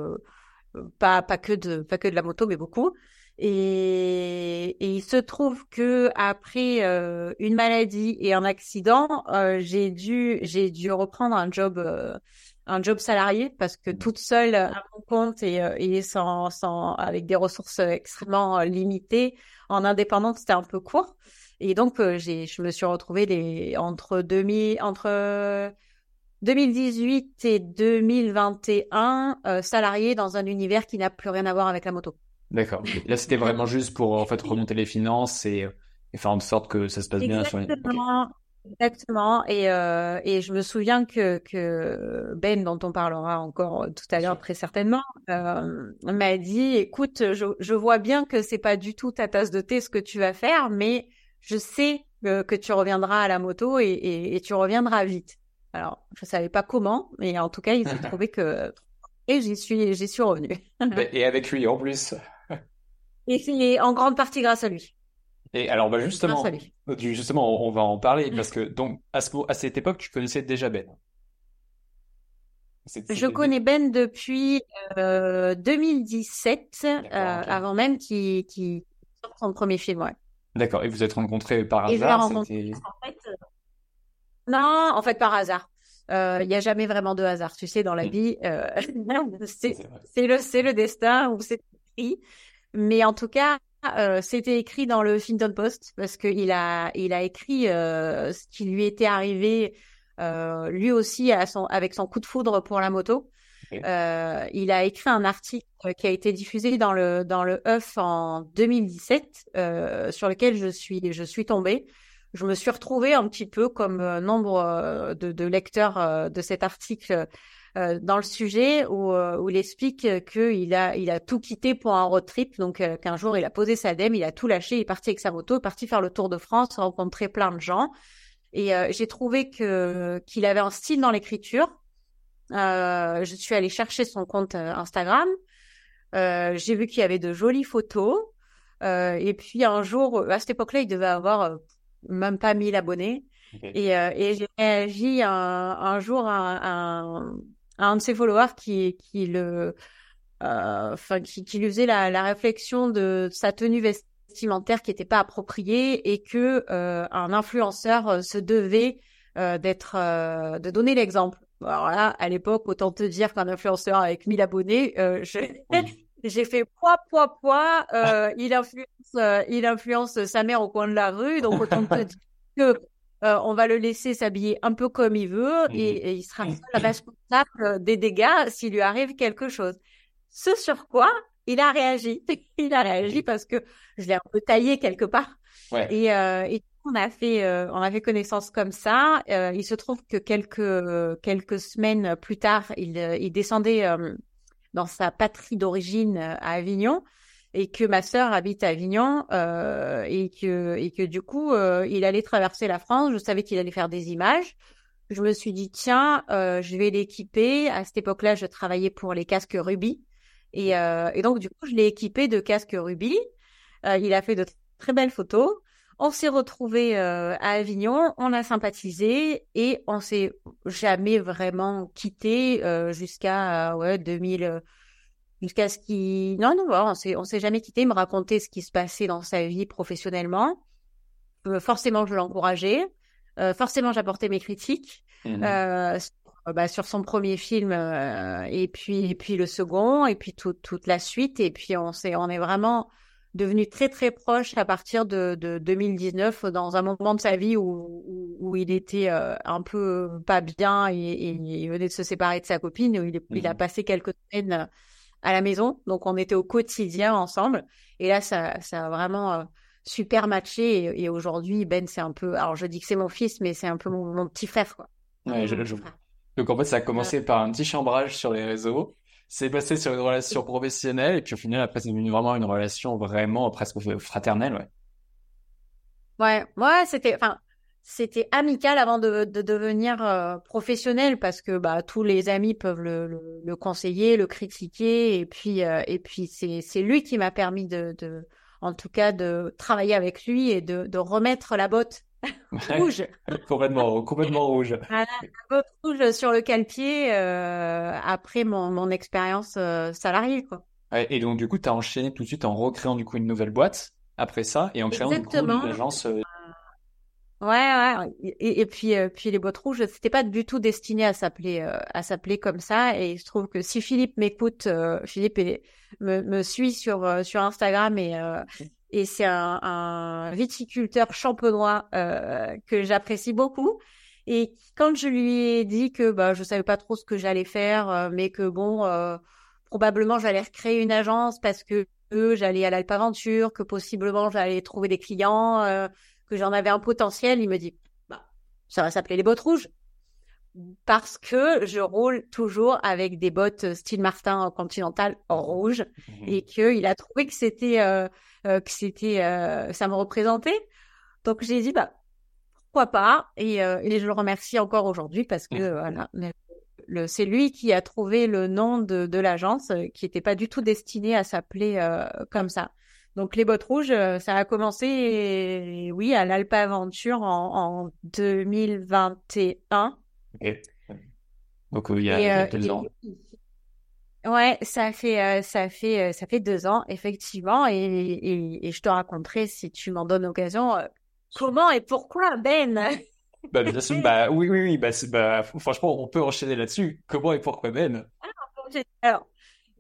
pas, pas, que de, pas que de la moto, mais beaucoup. Et, et, il se trouve que après euh, une maladie et un accident, euh, j'ai dû j'ai dû reprendre un job euh, un job salarié parce que toute seule à mon compte et, et sans, sans avec des ressources extrêmement limitées en indépendante c'était un peu court et donc j'ai je me suis retrouvée les entre 2000 entre 2018 et 2021 salariée dans un univers qui n'a plus rien à voir avec la moto. D'accord. Là, c'était vraiment juste pour en fait remonter les finances et, faire en sorte que ça se passe bien. Sur Exactement. Et, euh, et je me souviens que, que Ben, dont on parlera encore tout à l'heure très certainement, euh, m'a dit, écoute, je, je vois bien que c'est pas du tout ta tasse de thé ce que tu vas faire, mais je sais que, que tu reviendras à la moto et, et, et, tu reviendras vite. Alors, je savais pas comment, mais en tout cas, il s'est trouvé que et j'y suis, j'y suis revenue. et avec lui en plus. Et c'est en grande partie grâce à lui. Et alors, bah justement, justement, on va en parler parce que donc à, ce, à cette époque, tu connaissais déjà Ben. Je connais Ben depuis euh, 2017, euh, avant même qu'il sorte son premier film. Ouais. D'accord. Et vous êtes rencontrés par hasard en fait, euh, Non, en fait par hasard. Euh, il n'y a jamais vraiment de hasard, tu sais, dans la mm. vie. Euh, c'est le, c'est le destin ou c'est écrit. Mais en tout cas, euh, c'était écrit dans le Huffington Post parce qu'il a, il a écrit euh, ce qui lui était arrivé euh, lui aussi à son, avec son coup de foudre pour la moto. Euh, il a écrit un article qui a été diffusé dans le dans le Huff en 2017 euh, sur lequel je suis je suis tombée. Je me suis retrouvée un petit peu comme nombre de, de lecteurs de cet article euh, dans le sujet où, euh, où il explique qu'il a, il a tout quitté pour un road trip. Donc, euh, qu'un jour, il a posé sa dème, il a tout lâché, il est parti avec sa moto, il est parti faire le tour de France, rencontrer plein de gens. Et j'ai trouvé que qu'il avait un style dans l'écriture. je suis allée chercher son compte Instagram. j'ai vu qu'il y avait de jolies photos. et puis un jour, à cette époque-là, il devait avoir même pas 1000 abonnés. Et, et j'ai réagi un, un jour à un, un de ses followers qui, qui le, euh, enfin, qui, qui, lui faisait la, la, réflexion de sa tenue vestimentaire qui n'était pas appropriée et que euh, un influenceur euh, se devait euh, d'être, euh, de donner l'exemple. Alors là, à l'époque, autant te dire qu'un influenceur avec 1000 abonnés, j'ai fait poids, poids, poids. il influence, il influence sa mère au coin de la rue, donc autant te dire que euh, on va le laisser s'habiller un peu comme il veut mmh et, il sera seul responsable des dégâts s'il lui arrive quelque chose. Ce sur quoi il a réagi. il a réagi parce que je l'ai un peu taillé quelque part. Et, euh, et, on a fait euh, on a fait connaissance comme ça. il se trouve que quelques quelques semaines plus tard, il, il descendait dans sa patrie d'origine à Avignon et que ma sœur habite à Avignon euh, et que et que du coup euh, il allait traverser la France. Je savais qu'il allait faire des images. Je me suis dit tiens, euh, je vais l'équiper. À cette époque-là, je travaillais pour les casques Ruby et, euh, et donc du coup je l'ai équipé de casques Ruby. Euh, il a fait de très belles photos. On s'est retrouvés euh, à Avignon, on a sympathisé et on s'est jamais vraiment quitté jusqu'à ouais 2000 jusqu'à ce qu'il non non on s'est on s'est jamais quitté il me racontait ce qui se passait dans sa vie professionnellement. Euh, forcément je l'encourageais. Euh, forcément j'apportais mes critiques mmh euh, bah, sur son premier film et puis et puis le second et puis toute la suite et puis on s'est on est vraiment devenu très très proche à partir de, de 2019 dans un moment de sa vie où, où, il était un peu pas bien et, il venait de se séparer de sa copine où il, il a mmh. passé quelques semaines à la maison. Donc on était au quotidien ensemble. Et là ça ça a vraiment super matché. Et, aujourd'hui Ben c'est un peu alors je dis que c'est mon fils mais c'est un peu mon, petit frère quoi. Ouais, je, Donc en fait ça a commencé par un petit chambrage sur les réseaux, c'est passé sur une relation professionnelle et puis au final après c'est devenu vraiment une relation vraiment presque fraternelle ouais. Ouais, ouais, c'était enfin c'était amical avant de, de devenir euh, professionnel parce que bah tous les amis peuvent le, le, conseiller, le critiquer et puis euh, et puis c'est c'est lui qui m'a permis de, de en tout cas de travailler avec lui et de, de remettre la botte rouge. complètement, complètement rouge. la botte rouge sur le calpier euh, après mon, mon expérience euh, salariée. Quoi. et donc, du coup, tu as enchaîné tout de suite en recréant du coup une nouvelle boîte après ça et en créant du coup, une agence. Euh, ouais, ouais. Et, puis, puis les bottes rouges, c'était pas du tout destiné à s'appeler à s'appeler comme ça. Et je trouve que si Philippe m'écoute, Philippe me, me suit sur sur Instagram et et c'est un, un, viticulteur champenois euh, que j'apprécie beaucoup. Et quand je lui ai dit que bah, je savais pas trop ce que j'allais faire, euh, mais que bon, euh, probablement j'allais recréer une agence parce que j'allais à l'Alpaventure, que possiblement j'allais trouver des clients, euh, que j'en avais un potentiel, il me dit bah, ça va s'appeler les bottes rouges parce que je roule toujours avec des bottes style Martin Continental en rouge mmh et qu'il a trouvé que c'était euh, euh, que c'était euh, ça me représentait. Donc j'ai dit bah pourquoi pas et, et je le remercie encore aujourd'hui parce que mmh. voilà le, c'est lui qui a trouvé le nom de, de l'agence qui n'était pas du tout destiné à s'appeler comme ça. Donc les bottes rouges, ça a commencé, oui, à l'Alpa Aventure en, en 2021. Donc il y a, euh, deux ans. Ouais, ça fait euh, ça fait euh, ça fait deux ans effectivement et, et, je te raconterai si tu m'en donnes l'occasion comment et pourquoi Ben? Bah, bien sûr, bah oui oui oui bah, bah franchement on peut enchaîner là-dessus. Comment et pourquoi Ben? Alors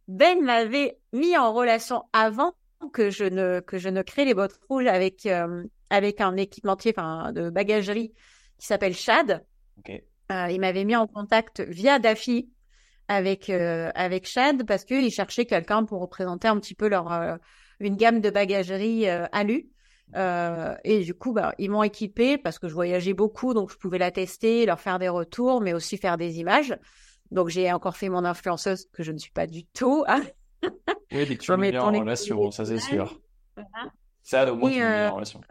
Ben m'avait mis en relation avant que je ne que je ne crée les bottes rouges avec avec un équipementier enfin de bagagerie qui s'appelle Chad. Euh, il m'avait mis en contact via Daffy avec euh, avec Chad parce qu'ils cherchaient quelqu'un pour représenter un petit peu leur euh, une gamme de bagagerie alu. et du coup, bah, ils m'ont équipé parce que je voyageais beaucoup, donc je pouvais la tester, leur faire des retours, mais aussi faire des images. Donc j'ai encore fait mon influenceuse que je ne suis pas du tout. Hein. oui, mais tu mets en relation, ça c'est sûr. Ça, au moins, tu en relation.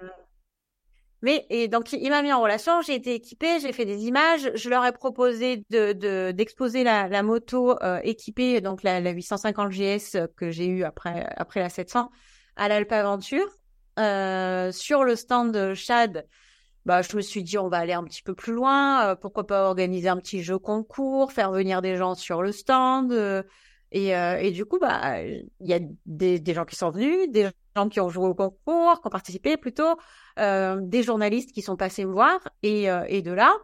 Mais et donc il m'a mis en relation, j'ai été équipée, j'ai fait des images, je leur ai proposé de d'exposer la, la, moto euh, équipée donc la, la 850 GS que j'ai eu après après la 700 à l'Alpe Aventure euh, sur le stand Chad. Bah, je me suis dit on va aller un petit peu plus loin, euh, pourquoi pas organiser un petit jeu concours, faire venir des gens sur le stand. Euh, et, et, du coup, bah, il y a des, des gens qui sont venus, des gens qui ont joué au concours, qui ont participé plutôt, euh, des journalistes qui sont passés me voir et, euh, et de là,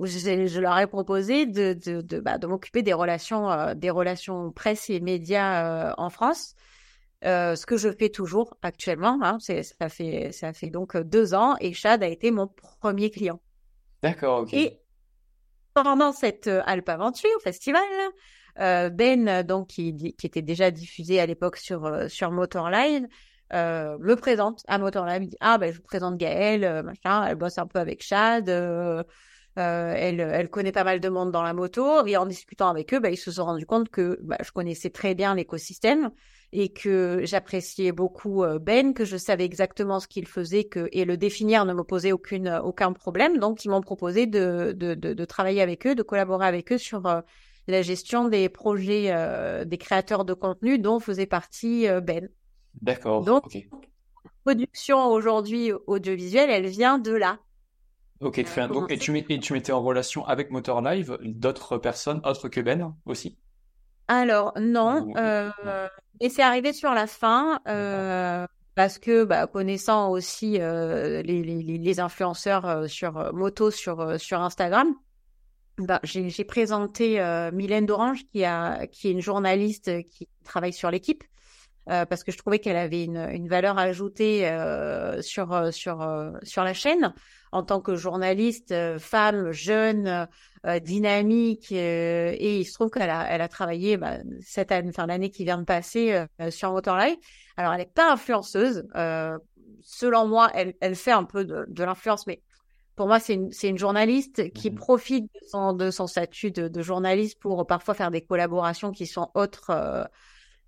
je, je, leur ai proposé de, de, de, bah, de m'occuper des relations, euh, des relations presse et médias en France. ce que je fais toujours actuellement, hein, ça fait ça fait donc deux ans et Chad a été mon premier client. D'accord, ok. Et pendant cette Alpe Aventure Festival, euh, ben, donc qui, qui, était déjà diffusé à l'époque sur euh, sur Motorline, euh, me présente à Motorline, me dit ah ben je vous présente Gaëlle, machin, elle bosse un peu avec Chad, elle elle connaît pas mal de monde dans la moto. Et en discutant avec eux, ben, ils se sont rendus compte que bah, je connaissais très bien l'écosystème et que j'appréciais beaucoup Ben, que je savais exactement ce qu'il faisait, que et le définir ne me posait aucune aucun problème. Donc ils m'ont proposé de, de, de, de, travailler avec eux, de collaborer avec eux sur la gestion des projets euh, des créateurs de contenu dont faisait partie euh, Ben. D'accord. Donc, production aujourd'hui audiovisuelle, elle vient de là. Ok, très bien. Donc, et tu, tu mettais en relation avec Motor Live d'autres personnes autres que Ben aussi? Alors, non. Euh, et c'est arrivé sur la fin. parce que bah, connaissant aussi les, les, les, influenceurs sur moto sur sur Instagram, bah, j'ai présenté euh, Mylène d'Orange, qui, a, qui est une journaliste qui travaille sur l'équipe, euh, parce que je trouvais qu'elle avait une, une, valeur ajoutée euh, sur, euh, sur, euh, sur la chaîne en tant que journaliste, femme, jeune, dynamique. et il se trouve qu'elle a, elle a travaillé bah, cette année, enfin l'année qui vient de passer sur Motorlife. Alors, elle n'est pas influenceuse. selon moi, elle, elle fait un peu de, de l'influence, mais pour moi, c'est une, une, journaliste qui mmh profite de son, de son statut de, de, journaliste pour parfois faire des collaborations qui sont autres. Euh,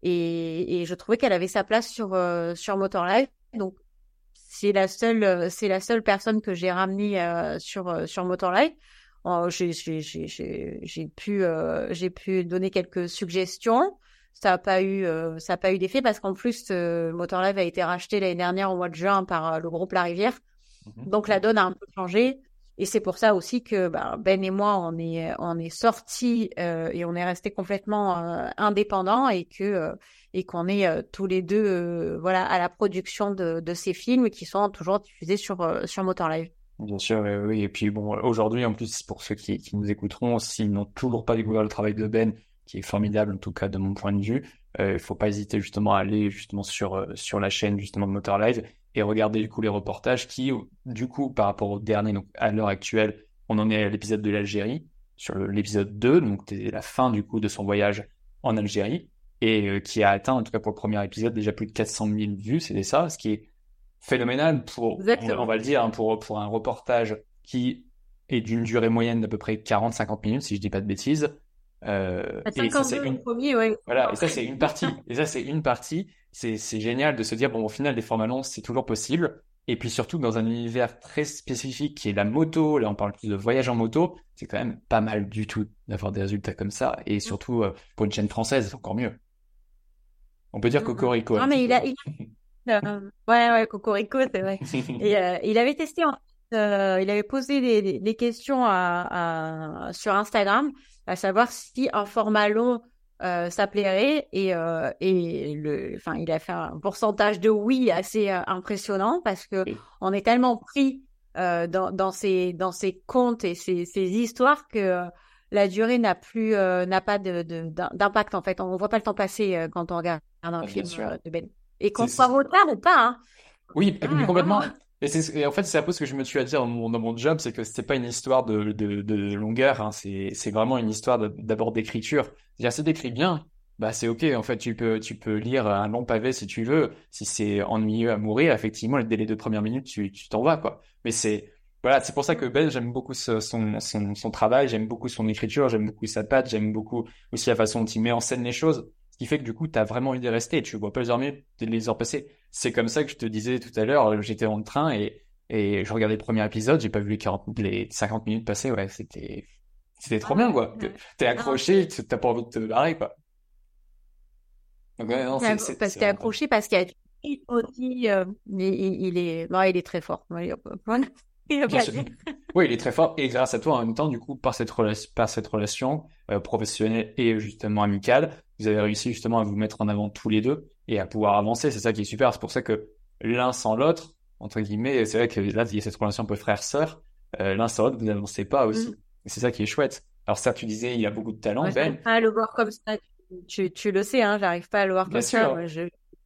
et, et, je trouvais qu'elle avait sa place sur, euh, sur Motorlife. Donc, c'est la seule, c'est la seule personne que j'ai ramenée euh, sur, euh, sur Motorlife. Oh, j'ai pu, j'ai pu donner quelques suggestions. Ça n'a pas eu, ça a pas eu d'effet parce qu'en plus, Motorlife a été racheté l'année dernière au mois de juin par le groupe La Rivière. Mhm. Donc la donne a un peu changé. Et c'est pour ça aussi que bah, Ben et moi, on est, on est sortis euh, et on est restés complètement euh, indépendants et que euh, et qu'on est tous les deux voilà à la production de, de, ces films qui sont toujours diffusés sur sur Motor Live. Bien sûr, oui. Et puis bon, aujourd'hui, en plus, pour ceux qui, qui nous écouteront, s'ils n'ont toujours pas découvert le travail de Ben, qui est formidable en tout cas de mon point de vue, il faut pas hésiter justement à aller justement sur sur la chaîne justement de Motor Live et regarder du coup les reportages qui, du coup, par rapport au dernier, donc à l'heure actuelle, on en est à l'épisode de l'Algérie, sur l'épisode 2, donc c'est la fin du coup de son voyage en Algérie, et euh, qui a atteint, en tout cas pour le premier épisode, déjà plus de 400 000 vues, c'est ça, ce qui est phénoménal pour, on, va le dire, hein, pour, pour un reportage qui est d'une durée moyenne d'à peu près 40-50 minutes, si je dis pas de bêtises. Euh, et ça, c'est une... Premier, ouais. Voilà, et ça, c'est une partie. Et ça, c'est une partie c'est génial de se dire, bon, au final, des formats longs, c'est toujours possible. Et puis surtout, dans un univers très spécifique qui est la moto, là on parle plus de voyage en moto, c'est quand même pas mal du tout d'avoir des résultats comme ça. Et mm. surtout, euh, pour une chaîne française, c'est encore mieux. On peut dire. Cocorico. Non, mais il a... Euh, ouais, ouais, Cocorico, c'est vrai. Et euh, il avait testé, il avait posé des, des questions à, à, sur Instagram, à savoir si un format long euh, ça plairait et euh, et le enfin il a fait un pourcentage de oui assez euh, impressionnant parce que on est tellement pris euh, dans dans ces dans ces contes et ces ces histoires que la durée n'a plus n'a pas de d'impact en fait. On voit pas le temps passer quand on regarde un film de Ben et qu'on soit retard ou pas hein. oui ah, complètement et, en fait, c'est un peu ce que je me suis à dire dans mon, dans mon job, c'est que c'était pas une histoire de, de, de longueur, hein, c'est, vraiment une histoire d'abord d'écriture. C'est-à-dire, c'est d'écrit bien, bah c'est ok. En fait, tu peux, tu peux lire un long pavé si tu veux. Si c'est ennuyeux à mourir, effectivement, dès les deux premières minutes, tu, t'en vas, quoi. Mais c'est, voilà, c'est pour ça que Ben, j'aime beaucoup son, son, son travail, j'aime beaucoup son écriture, j'aime beaucoup sa patte, j'aime beaucoup aussi la façon dont il met en scène les choses qui fait que du coup, tu as vraiment envie de rester. Tu vois pas les heures, les heures passer. C'est comme ça que je te disais tout à l'heure, j'étais dans le train et, et je regardais le premier épisode, j'ai pas vu les 40, les 50 minutes passer. Ouais, c'était, c'était trop bien, quoi. T'es accroché, t'as pas envie de te barrer, quoi. Donc, ouais, non, c'est, parce que t'es accroché, parce qu'il y a aussi, euh, il, il, est, non, il est très fort. oui, il est très fort et grâce à toi en même temps, du coup, par cette, relation, par cette relation euh, professionnelle et justement amicale, vous avez réussi justement à vous mettre en avant tous les deux et à pouvoir avancer. C'est ça qui est super. C'est pour ça que l'un sans l'autre, entre guillemets, c'est vrai que là, il y a cette relation un peu frère-sœur. Euh, l'un sans l'autre, vous n'avancez pas aussi. Mm. Et c'est ça qui est chouette. Alors ça, tu disais, il y a beaucoup de talent. Ben. pas à le voir comme ça. Tu, tu le sais, hein, j'arrive pas à le voir comme ça.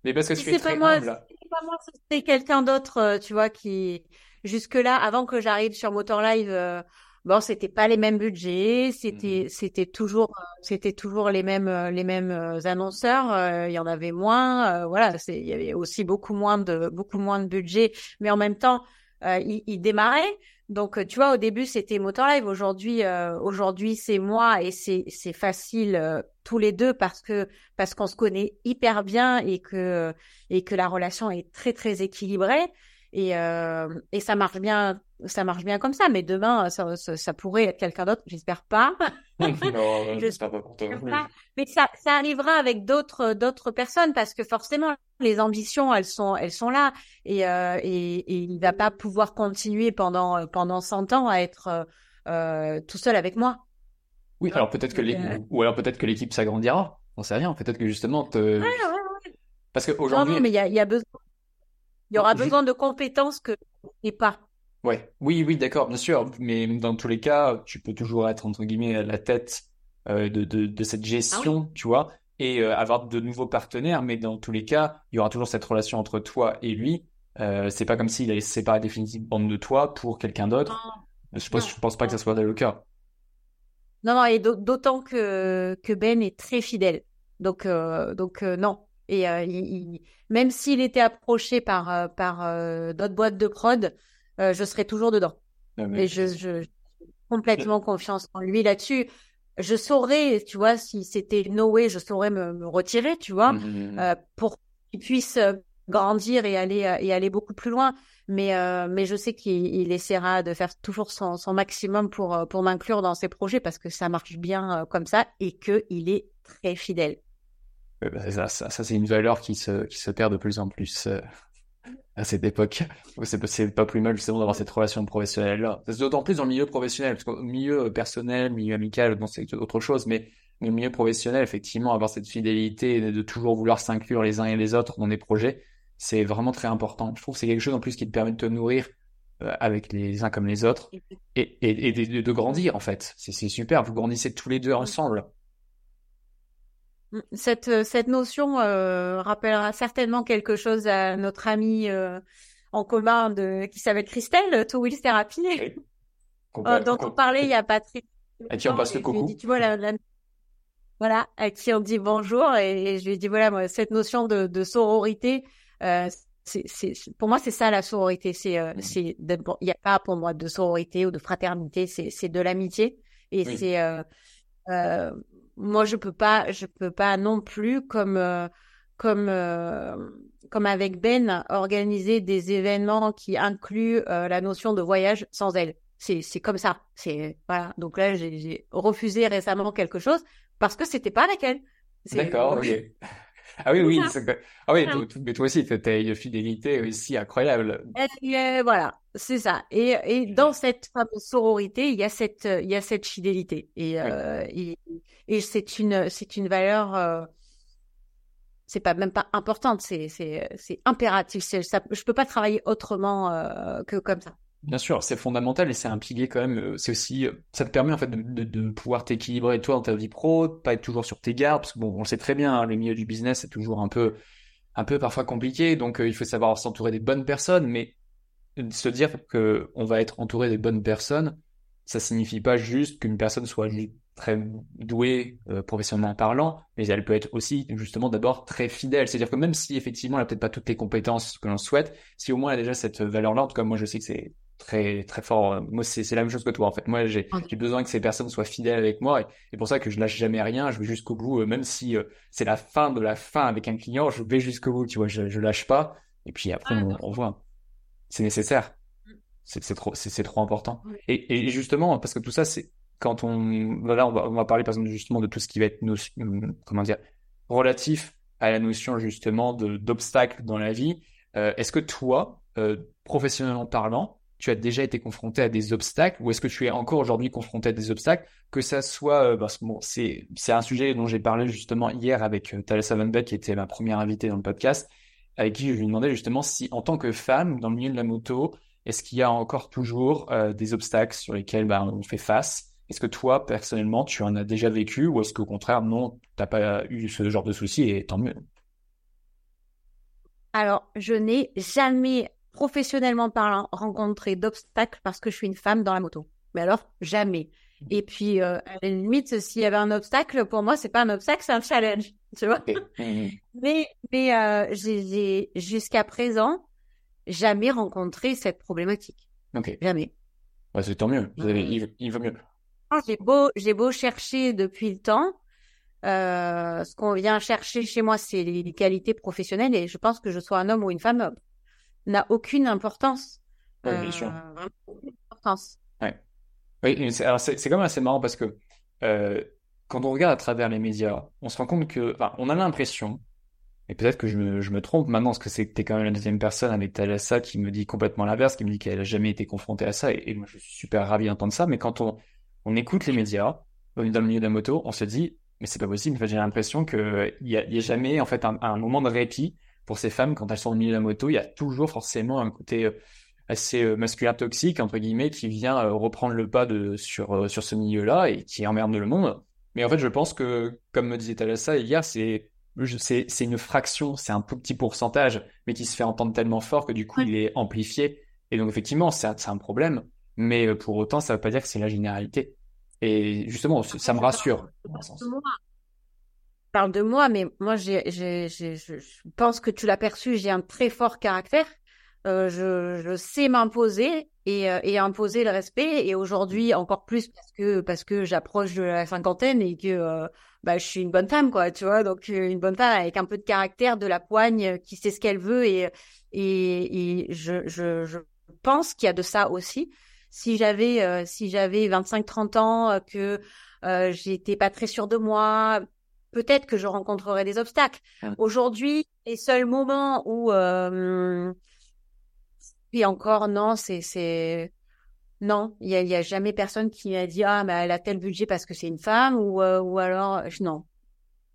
Mais parce que tu es très moi, humble. pas moi, c'est quelqu'un d'autre, euh, tu vois, qui jusque là, avant que j'arrive sur Motor Live, euh, bon, c'était pas les mêmes budgets, c'était mmh. c'était toujours c'était toujours les mêmes les mêmes euh, annonceurs, euh, il y en avait moins, euh, voilà, c'est il y avait aussi beaucoup moins de beaucoup moins de budget, mais en même temps, il, il démarrait. Donc tu vois, au début c'était Motor Live, aujourd'hui aujourd'hui c'est moi et c'est c'est facile tous les deux parce que parce qu'on se connaît hyper bien et que et que la relation est très très équilibrée. Et, euh, et ça marche bien, ça marche bien comme ça. Mais demain, ça, ça, pourrait être quelqu'un d'autre. J'espère pas. non, j'espère pas pour toi. Mais ça, ça arrivera avec d'autres, d'autres personnes parce que forcément, les ambitions, elles sont, elles sont là. Et, euh, et, et il va pas pouvoir continuer pendant, pendant 100 ans à être euh, tout seul avec moi. Oui, alors peut-être que. Euh, ou alors peut-être que l'équipe s'agrandira. On sait rien. Peut-être que justement, te... ouais, ouais, parce qu'aujourd'hui. Non, non, mais il y a, y a besoin il y aura besoin de compétences que je pas. Ouais, oui, oui, d'accord, bien sûr. Mais dans tous les cas, tu peux toujours être entre guillemets à la tête euh, de, de, de cette gestion, ah tu vois, et euh, avoir de nouveaux partenaires. Mais dans tous les cas, il y aura toujours cette relation entre toi et lui. Euh, c'est pas comme s'il allait se séparer définitivement de toi pour quelqu'un d'autre. Je pense, je pense pas que ça soit le cas. Non, non, et d'autant que, que Ben est très fidèle. Donc, donc non. Et il, même s'il était approché par, par d'autres boîtes de prod, je serais toujours dedans. Ah, et je, je, complètement confiance en lui là-dessus je saurais, tu vois, si c'était no way, je saurais me, retirer, tu vois, mmh, mmh, mmh. Euh, pour qu'il puisse euh, grandir et aller euh, et aller beaucoup plus loin. Mais mais je sais qu'il essaiera de faire toujours son, son maximum pour pour m'inclure dans ses projets parce que ça marche bien comme ça et que il est très fidèle. Bah, ça, ça, ça c'est une valeur qui se qui se perd de plus en plus à cette époque. C'est pas plus mal justement d'avoir cette relation professionnelle là. C'est d'autant plus dans le milieu professionnel, parce qu'au milieu personnel, milieu amical, bon, c'est autre chose, mais le milieu professionnel, effectivement, avoir cette fidélité de toujours vouloir s'inclure les uns et les autres dans des projets, c'est vraiment très important. Je trouve que c'est quelque chose en plus qui te permet de te nourrir euh, avec les uns comme les autres et, et, et de, grandir en fait. C'est super, vous grandissez tous les deux ensemble. Cette, euh, cette notion euh, rappellera certainement quelque chose à notre amie euh, en commun de, qui s'appelle Christelle, To Wheels Therapy, dont on parlait il y a pas très À qui on passe le coucou. tu vois, voilà, à qui on dit bonjour. Et, je lui ai dit, voilà, moi, cette notion de, de sororité, c'est, pour moi, c'est ça la sororité. C'est, mmh. c'est, il n'y a pas pour moi de sororité ou de fraternité, c'est, c'est de l'amitié. Et c'est, moi je peux pas je peux pas non plus comme euh, comme euh, comme avec Ben organiser des événements qui incluent euh, la notion de voyage sans elle. C'est c'est comme ça. C'est voilà. Donc là j'ai refusé récemment quelque chose parce que c'était pas avec elle. D'accord ok ah oui, oui. Ah oui, mais toi aussi, tu as une fidélité aussi incroyable. Et, voilà, c'est ça. Et, et dans cette fameuse sororité, il y a cette, il y a cette fidélité. Et, euh, et, et c'est une, c'est une valeur. Euh, c'est pas même pas importante, c'est c'est c'est impératif. Ça, je peux pas travailler autrement euh, que comme ça. Bien sûr, c'est fondamental et c'est un pilier quand même. Euh, c'est aussi, euh, ça te permet en fait de, de, pouvoir t'équilibrer toi dans ta vie pro, pas être toujours sur tes gardes, parce que bon, on le sait très bien, hein, le milieu du business c'est toujours un peu, un peu parfois compliqué, donc euh, il faut savoir s'entourer des bonnes personnes, mais se dire que on va être entouré des bonnes personnes, ça signifie pas juste qu'une personne soit très douée professionnellement parlant, mais elle peut être aussi justement d'abord très fidèle. C'est-à-dire que même si effectivement elle a peut-être pas toutes les compétences que l'on souhaite, si au moins elle a déjà cette valeur-là, en tout cas moi je sais que c'est très très fort. Moi, c'est la même chose que toi. En fait, moi, j'ai besoin que ces personnes soient fidèles avec moi, et c'est pour ça que je lâche jamais rien. Je vais jusqu'au bout, euh, même si euh, c'est la fin de la fin avec un client, je vais jusqu'au bout. Tu vois, je, je lâche pas. Et puis après, on, voit. C'est nécessaire. Mm. C'est trop, c'est trop important. Et, et, justement, parce que tout ça, c'est quand on, là, on va, on va parler par exemple justement de tout ce qui va être, hum, comment dire, relatif à la notion justement de d'obstacles dans la vie. Euh, est-ce que toi, professionnellement parlant, tu as déjà été confronté à des obstacles ou est-ce que tu es encore aujourd'hui confronté à des obstacles que ça soit euh, c'est un sujet dont j'ai parlé justement hier avec euh, Thalessa Van Beck qui était ma première invitée dans le podcast avec qui je lui demandais justement si en tant que femme dans le milieu de la moto est-ce qu'il y a encore toujours euh, des obstacles sur lesquels bah, on fait face? Est-ce que toi personnellement tu en as déjà vécu ou est-ce qu'au contraire non t'as pas eu ce genre de soucis et tant mieux? Alors, je n'ai jamais professionnellement parlant, rencontrer d'obstacles parce que je suis une femme dans la moto. Mais alors, jamais. Et puis, euh, à la limite, s'il y avait un obstacle, pour moi, c'est pas un obstacle, c'est un challenge, tu vois. mais mais euh, j'ai jusqu'à présent jamais rencontré cette problématique. Ok. Jamais. Ouais, c'est tant mieux. il, il, va mieux. Ah, j'ai beau j'ai beau chercher depuis le temps. Euh, ce qu'on vient chercher chez moi, c'est les qualités professionnelles et je pense que je sois un homme ou une femme, n'a aucune importance. Oui, bien sûr. Euh, importance. Ouais. Oui, c'est quand même assez marrant parce que euh, quand on regarde à travers les médias, on se rend compte que, enfin, on a l'impression, et peut-être que je me, je me, trompe maintenant, parce que c'était quand même la deuxième personne avec Thalassa qui me dit complètement l'inverse, qui me dit qu'elle a jamais été confrontée à ça, et, moi je suis super ravi d'entendre ça, mais quand on, on écoute les médias, dans le milieu de la moto, on se dit, mais c'est pas possible, j'ai l'impression qu'il y a, y a jamais en fait un, un moment de répit pour ces femmes, quand elles sont au milieu de la moto, il y a toujours forcément un côté, euh, assez masculin toxique entre guillemets qui vient reprendre le pas de sur sur ce milieu-là et qui emmerde le monde. Mais en fait, je pense que, comme me disait Thalassa hier, c'est c'est c'est une fraction, c'est un tout petit pourcentage, mais qui se fait entendre tellement fort que du coup, il est amplifié. Et donc, effectivement, c'est un problème. Mais euh, pour autant, ça ne veut pas dire que c'est la généralité. Et justement, ça me rassure. Parle de moi, mais moi, j'ai, j'ai, je pense que tu l'as perçu, j'ai un très fort caractère. Euh, je, je, sais m'imposer et, euh, et, imposer le respect. Et aujourd'hui, encore plus parce que parce que j'approche de la cinquantaine et que euh, bah, je suis une bonne femme, quoi. Tu vois, donc une bonne femme avec un peu de caractère, de la poigne, qui sait ce qu'elle veut et et, et je, je, je pense qu'il y a de ça aussi. Si j'avais si j'avais 25-30 ans, que j'étais pas très sûre de moi, peut-être que je rencontrerais des obstacles. Ah. Aujourd'hui, les seuls moments où puis encore, non, c'est, c'est, non, il y a, y a, jamais personne qui m'a dit ah mais elle a tel budget parce que c'est une femme ou euh, ou alors non.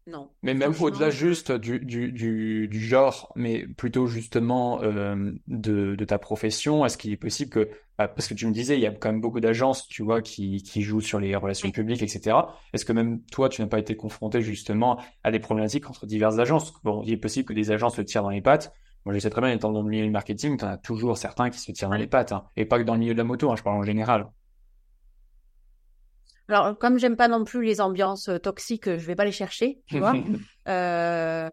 Non. Mais même au-delà juste du, du, du, du, genre, mais plutôt justement euh, de, de ta profession, est-ce qu'il est possible que, bah, parce que tu me disais, il y a quand même beaucoup d'agences, tu vois, qui, qui jouent sur les relations publiques, etc. Est-ce que même toi, tu n'as pas été confronté justement à des problématiques entre diverses agences? Bon, il est possible que des agences te tirent dans les pattes, moi, je sais très bien, étant dans le milieu du marketing, tu en as toujours certains qui se tirent dans les pattes. Hein. Et pas que dans le milieu de la moto, hein, je parle en général. Alors, comme j'aime pas non plus les ambiances euh, toxiques, je vais pas les chercher, tu vois. euh,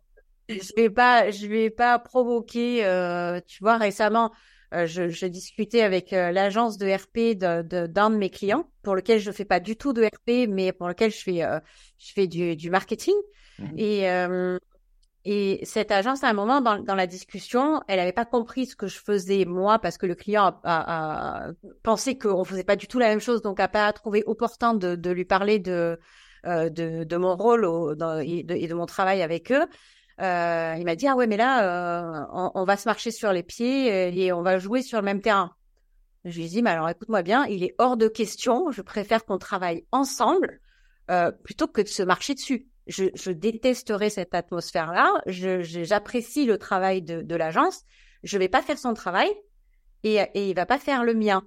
je vais pas, je vais pas provoquer. Euh, tu vois, récemment, euh, je, je, discutais avec euh, l'agence de RP d'un de, d'un de, mes clients, pour lequel je fais pas du tout de RP, mais pour lequel je fais, je fais du, du marketing. Mmh Et et cette agence, à un moment dans, dans la discussion, elle n'avait pas compris ce que je faisais moi parce que le client a, a, pensé qu'on faisait pas du tout la même chose, donc a pas trouvé opportun de, de lui parler de, euh, de, de, mon rôle au, dans, et, de, et, de, mon travail avec eux. Euh, il m'a dit ah ouais mais là euh, on, on, va se marcher sur les pieds et on va jouer sur le même terrain. Je lui ai dit mais alors écoute-moi bien, il est hors de question. Je préfère qu'on travaille ensemble euh, plutôt que de se marcher dessus je, je détesterais cette atmosphère-là. J'apprécie le travail de, de l'agence. Je vais pas faire son travail et, et il va pas faire le mien.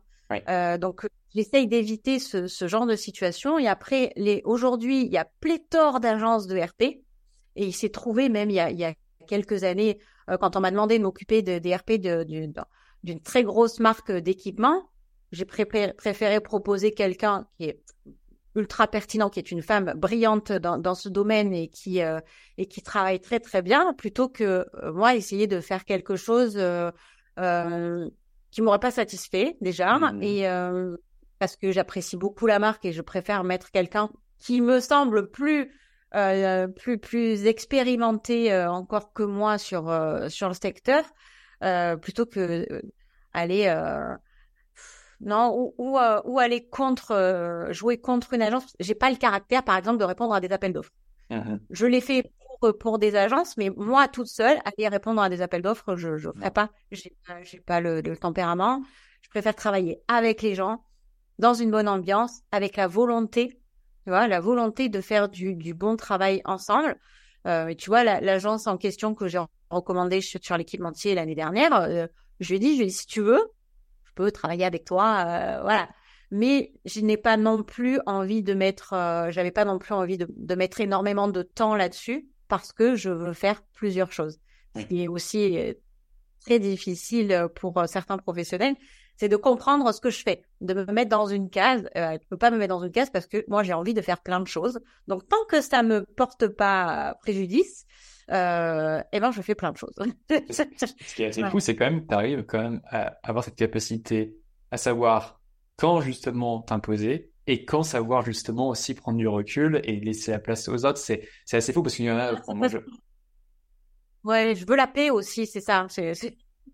Euh, donc j'essaye d'éviter ce, ce, genre de situation. Et après, les aujourd'hui, il y a pléthore d'agences de RP et il s'est trouvé même il y a, il y a quelques années euh, quand on m'a demandé de m'occuper de, des RP d'une très grosse marque d'équipement. J'ai préféré proposer quelqu'un qui est ultra pertinent, qui est une femme brillante dans, dans ce domaine et qui euh, et qui travaille très très bien, plutôt que euh, moi essayer de faire quelque chose euh, euh qui m'aurait pas satisfait déjà mmh. et parce que j'apprécie beaucoup la marque et je préfère mettre quelqu'un qui me semble plus plus plus expérimenté encore que moi sur sur le secteur plutôt que aller non, ou, ou, euh, ou aller contre, euh, jouer contre une agence. J'ai pas le caractère, par exemple, de répondre à des appels d'offres. Uh-huh. Je l'ai fait pour, pour, des agences, mais moi, toute seule, aller répondre à des appels d'offres, je ne ferai pas. J'ai j'ai pas le, le, tempérament. Je préfère travailler avec les gens, dans une bonne ambiance, avec la volonté, tu vois, la volonté de faire du, du bon travail ensemble. Euh, tu vois, l'agence en question que j'ai recommandée sur l'équipementier l'année dernière, euh, je lui ai dit, je lui ai dit, si tu veux, travailler avec toi, euh, voilà. Mais je n'ai pas non plus envie de mettre, euh, j'avais pas non plus envie de, de mettre énormément de temps là-dessus parce que je veux faire plusieurs choses. Ce qui est aussi euh, très difficile pour certains professionnels, c'est de comprendre ce que je fais, de me mettre dans une case. Euh, ne peux pas me mettre dans une case parce que moi j'ai envie de faire plein de choses. Donc tant que ça me porte pas préjudice, euh, eh ben je fais plein de choses. Ce qui est assez fou, c'est quand même, tu arrives quand même à avoir cette capacité à savoir quand justement t'imposer et quand savoir justement aussi prendre du recul et laisser la place aux autres. C'est, c'est assez fou parce qu'il y en a, moi, je... Ouais, je veux la paix aussi, c'est ça. C'est,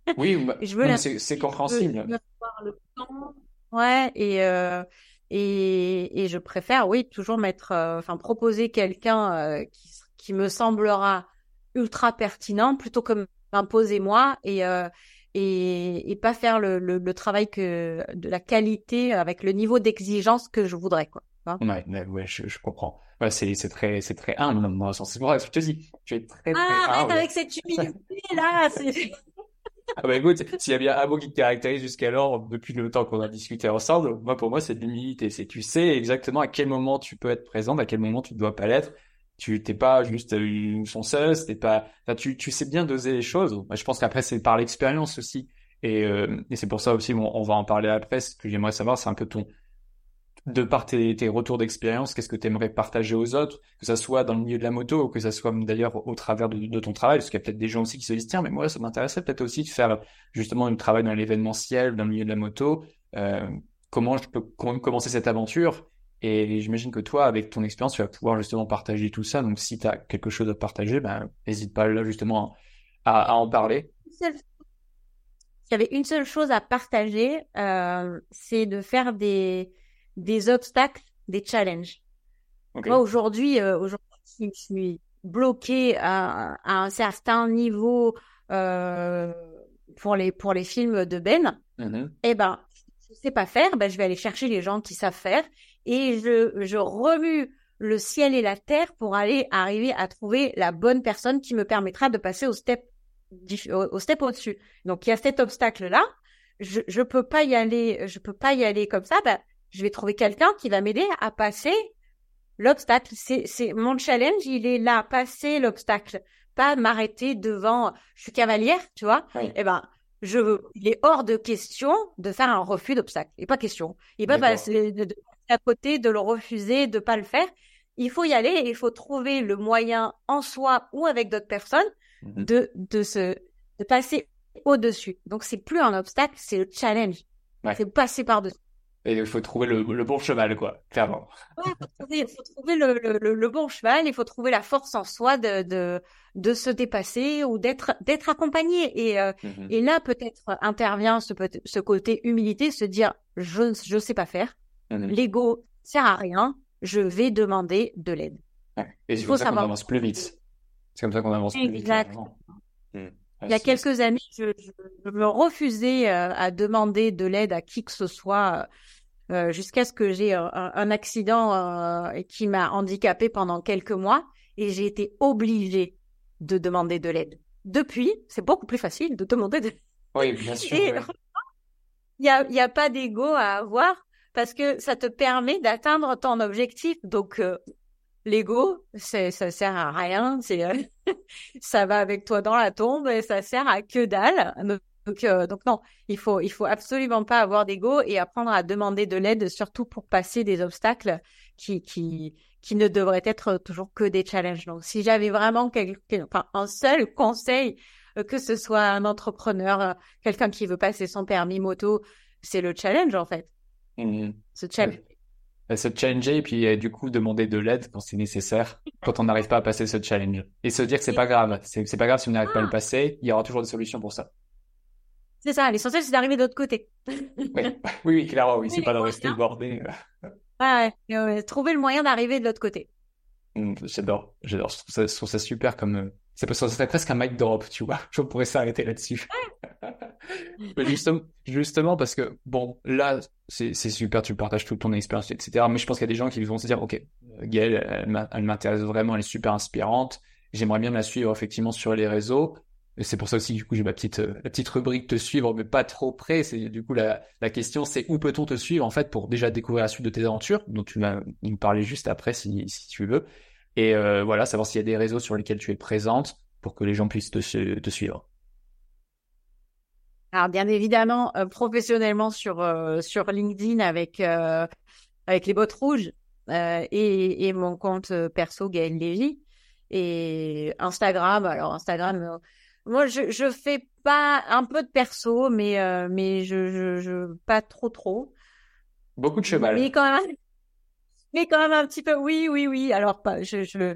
Oui, bah, je veux la... c'est, c'est compréhensible. le temps. Ouais, et, euh, et, et je préfère, oui, toujours mettre, euh, enfin, proposer quelqu'un euh, qui, qui me semblera ultra pertinent plutôt que m'imposer moi et, euh, et, et pas faire le, le, le, travail que de la qualité avec le niveau d'exigence que je voudrais quoi. Hein ouais, ouais, je, je comprends. Ouais, c'est c'est très c'est très humble moi c'est pour ça que je te dis tu es très très ah, arrête avec cette humilité là ah bah écoute, s'il y a bien un mot qui te caractérise jusqu'alors, depuis le temps qu'on a discuté ensemble, moi pour moi c'est de l'humilité. C'est tu sais exactement à quel moment tu peux être présent, à quel moment tu ne dois pas l'être. Tu t'es pas juste une fonceuse, t'es pas, tu, tu sais bien doser les choses. Je pense qu'après c'est par l'expérience aussi. Et, euh, et c'est pour ça aussi, bon, on va en parler après. Ce que j'aimerais savoir, c'est un peu ton, de par tes, retours d'expérience, qu'est-ce que tu aimerais partager aux autres, que ça soit dans le milieu de la moto ou que ça soit d'ailleurs au travers de, ton travail, parce qu'il y a peut-être des gens aussi qui se disent tiens, mais moi ça m'intéresserait peut-être aussi de faire justement un travail dans l'événementiel, dans le milieu de la moto. Euh, comment je peux commencer cette aventure? Et j'imagine que toi, avec ton expérience, tu vas pouvoir justement partager tout ça. Donc si tu as quelque chose à partager, ben n'hésite pas là justement à, en parler. S'il y avait une seule chose à partager, euh, c'est de faire des des obstacles, des challenges. Moi, aujourd'hui, euh, aujourd'hui, je suis bloqué à, un certain niveau euh, pour les pour les films de Ben. Mm-hmm. Eh ben, je sais pas faire, ben je vais aller chercher les gens qui savent faire et je je remue le ciel et la terre pour aller arriver à trouver la bonne personne qui me permettra de passer au step au, step au-dessus. Donc il y a cet obstacle là, je je peux pas y aller, je peux pas y aller comme ça. Ben je vais trouver quelqu'un qui va m'aider à passer l'obstacle. C'est, c'est mon challenge, il est là, passer l'obstacle, pas m'arrêter devant. Je suis cavalière, tu vois. Eh ben, je, il est hors de question de faire un refus d'obstacle. Il n'est pas question. Il pas passer de, à côté, de le refuser, de pas le faire. Il faut y aller et il faut trouver le moyen en soi ou avec d'autres personnes mhm. de, de se, de passer au-dessus. Donc, c'est plus un obstacle, c'est le challenge. C'est passer par-dessus. Et il faut trouver le, bon cheval, quoi, clairement. il faut trouver, le, bon cheval, il faut trouver la force en soi de, de, de se dépasser ou d'être, d'être accompagné. Et, euh, mhm. et là, peut-être intervient ce, ce côté humilité, se dire, je ne sais pas faire, mhm. l'ego sert à rien, je vais demander de l'aide. Et c'est comme ça qu'on avance plus vite. C'est comme ça qu'on avance plus vite. Hmm. Il y a quelques années, je, me refusais euh, à demander de l'aide à qui que ce soit euh, jusqu'à ce que j'ai un, un, accident euh, qui m'a handicapé pendant quelques mois et j'ai été obligée de demander de l'aide. Depuis, c'est beaucoup plus facile de demander de Oui, bien sûr. Il n'y a, y a pas d'ego à avoir parce que ça te permet d'atteindre ton objectif. Donc, l'ego, c'est ça sert à rien, c'est ça va avec toi dans la tombe et ça sert à que dalle. Donc, euh, donc non, il faut il faut absolument pas avoir d'ego et apprendre à demander de l'aide, surtout pour passer des obstacles qui qui qui ne devraient être toujours que des challenges. Donc, si j'avais vraiment quelque, enfin, un seul conseil, euh, que ce soit un entrepreneur, euh, quelqu'un qui veut passer son permis moto, c'est le challenge en fait. Mmh. Ce challenge se challenger et puis euh, du coup demander de l'aide quand c'est nécessaire, quand on n'arrive pas à passer ce challenge. Et se dire que c'est pas grave, c'est pas grave si on n'arrive pas à le ah. passer, il y aura toujours des solutions pour ça. C'est ça, l'essentiel c'est d'arriver de l'autre côté. oui. oui, clairement, oui, c'est pas de rester bordé. Ouais, ouais, trouver le moyen d'arriver de l'autre côté. Mmh, j'adore, j'adore, je, je trouve ça, super comme... Euh, ça, ça serait presque un mic drop, tu vois. Je pourrais s'arrêter là-dessus. mais justement, parce que, bon, là, c'est super, tu partages toute ton expérience, etc. Mais je pense qu'il y a des gens qui vont se dire, OK, Gaëlle, elle m'intéresse vraiment, elle est super inspirante. J'aimerais bien la suivre, effectivement, sur les réseaux. Et c'est pour ça aussi, du coup, j'ai ma petite, euh, la petite rubrique te suivre, mais pas trop près. C'est, du coup, la, question, c'est où peut-on te suivre, en fait, pour déjà découvrir la suite de tes aventures, dont tu vas nous parler juste après, si, si tu veux. Et euh, voilà, savoir s'il y a des réseaux sur lesquels tu es présente pour que les gens puissent te suivre. Alors bien évidemment, euh, professionnellement sur euh, sur LinkedIn avec euh, avec les bottes rouges et, et, mon compte perso Gaël Lévy et Instagram. Alors Instagram, moi je je fais pas un peu de perso, mais mais je, je, je pas trop trop. Beaucoup de cheval. Mais quand même, mais quand même un petit peu. Oui oui oui. Alors pas je je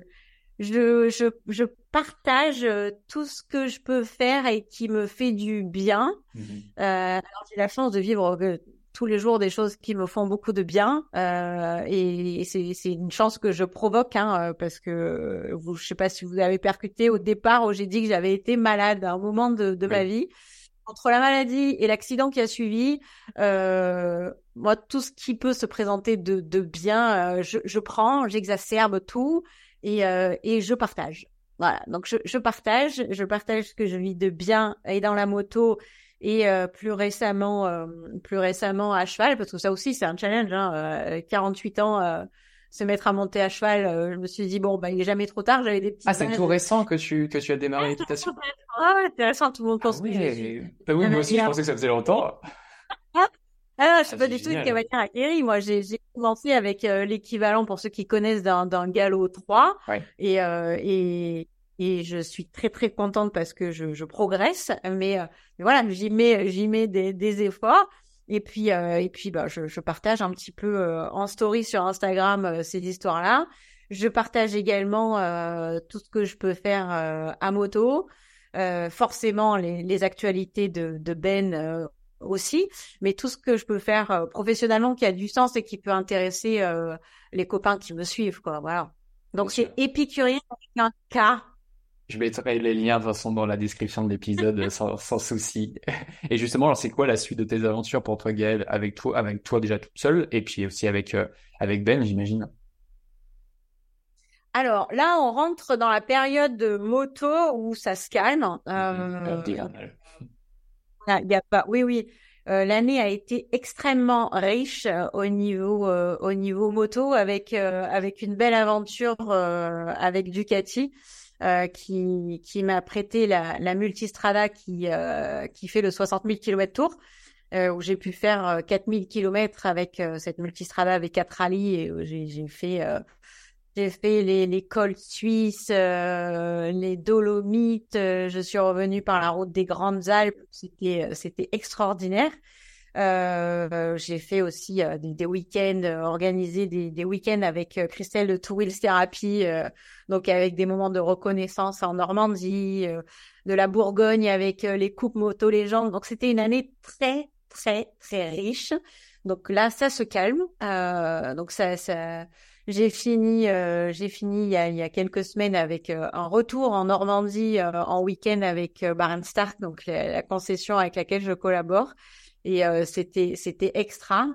je, je, je partage euh, tout ce que je peux faire et qui me fait du bien. Mhm. Euh, alors j'ai la chance de vivre euh, tous les jours des choses qui me font beaucoup de bien euh, et, c'est, c'est une chance que je provoque hein, parce que vous, je sais pas si vous avez percuté au départ où j'ai dit que j'avais été malade à un moment de, de ma vie. Entre la maladie et l'accident qui a suivi, euh, moi tout ce qui peut se présenter de, de bien, je, je prends, j'exacerbe tout et, euh, et je partage. Voilà, donc je, je, partage, je partage ce que je vis de bien et dans la moto et euh, plus récemment, euh, plus récemment à cheval, parce que ça aussi c'est un challenge. Hein, 48 ans, se mettre à monter à cheval, je me suis dit bon bah il est jamais trop tard. J'avais des petits. Ah c'est tout récent que tu que tu as démarré l'équitation. Ah ouais, intéressant. Tout le monde pense ah, oui, Bah oui, moi aussi je pensais que ça faisait longtemps. Ah, ah, je suis pas du tout une cavalière acquérie. Moi, j'ai commencé avec euh, l'équivalent, pour ceux qui connaissent, d'un galop 3. Et, euh, et, et je suis très, très contente parce que je, je progresse. Mais, euh, mais voilà, j'y mets, j'y mets des, des efforts. Et puis, euh, et puis bah, je, je, partage un petit peu euh, en story sur Instagram ces histoires-là. Je partage également tout ce que je peux faire à moto. forcément, les, les actualités de, de Ben aussi, mais tout ce que je peux faire euh, professionnellement qui a du sens et qui peut intéresser euh, les copains qui me suivent, quoi. Voilà. Donc c'est épicurien avec un K. Je mettrai les liens de toute façon dans la description de l'épisode sans, sans, souci. Et justement, c'est quoi la suite de tes aventures pour toi, Gaëlle, avec toi, avec toi déjà toute seule, et puis aussi avec euh, avec Ben, j'imagine? Alors là, on rentre dans la période de moto où ça se calme. Euh, il y a pas. Oui, oui. Euh, l'année a été extrêmement riche euh, au niveau euh, au niveau moto avec avec une belle aventure avec Ducati qui qui m'a prêté la la Multistrada qui qui fait le 60 000 km tour où j'ai pu faire 4000 km avec cette Multistrada avec quatre rallyes et j'ai j'ai fait j'ai fait les, les cols suisses, euh, les Dolomites. Euh, je suis revenue par la route des Grandes Alpes. C'était euh, c'était extraordinaire. Euh, j'ai fait aussi des, des week-ends, organisé des, des week-ends avec Christelle de Two Wheels Therapy, donc avec des moments de reconnaissance en Normandie, de la Bourgogne avec les coupes moto légendes. Donc c'était une année très très très riche. Donc là, ça se calme. donc ça, ça j'ai fini, euh, j'ai fini il y, a, il y, a, quelques semaines avec euh, un retour en Normandie euh, en week-end avec euh, Stark, donc la, concession avec laquelle je collabore. Et c'était c'était extra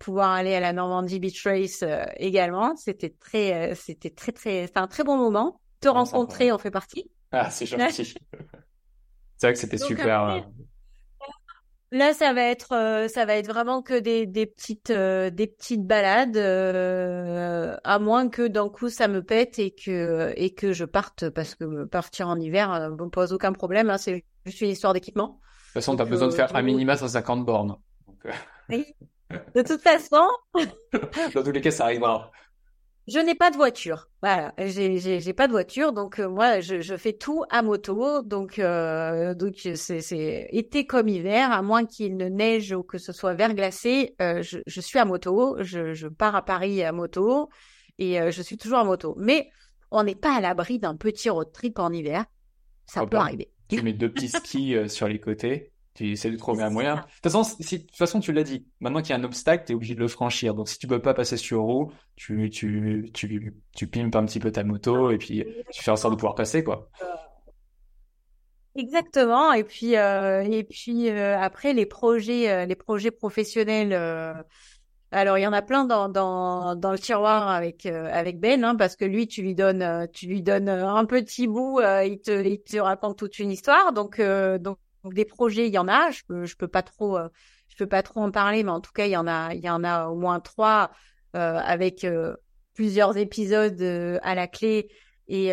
pouvoir aller à la Normandie Beach Race également. C'était très c'était très très c'était un très bon moment. Te rencontrer en fait partie. Ah c'est gentil. c'est vrai que c'était super. Là, ça va être, euh, ça va être vraiment que des, des petites, euh, des petites balades, euh, à moins que d'un coup ça me pète et que et que je parte, parce que partir en hiver ne me pose aucun problème. Hein, c'est juste une histoire d'équipement. De toute façon, tu as besoin de faire un minima 150 bornes. Oui. De toute façon. Dans tous les cas, ça arrivera. Je n'ai pas de voiture. Voilà, j'ai j'ai pas de voiture, donc euh, moi je, je fais tout à moto. Donc euh, donc c'est c'est été comme hiver, à moins qu'il ne neige ou que ce soit verglacé, euh, je, je suis à moto. Je, je pars à Paris à moto et euh, je suis toujours à moto. Mais on n'est pas à l'abri d'un petit road trip en hiver. Ça peut arriver. Tu mets deux petits skis sur les côtés. Tu essaies de trouver un moyen. De toute façon, si, de toute façon, tu l'as dit. Maintenant qu'il y a un obstacle, tu es obligé de le franchir. Donc, si tu peux pas passer sur roue, tu, tu, tu, tu pimpes un petit peu ta moto et puis tu fais en sorte de pouvoir passer, quoi. Exactement. Et puis, euh, et puis euh, après, les projets, euh, les projets professionnels. alors, il y en a plein dans, dans, dans le tiroir avec, avec Ben, hein, parce que lui, tu lui donnes, tu lui donnes un petit bout, il te, il te raconte toute une histoire. Donc, donc donc des projets, il y en a. Je peux, je peux pas trop, euh, je peux pas trop en parler, mais en tout cas, il y en a, il y en a au moins trois euh, avec euh, plusieurs épisodes à la clé. Et,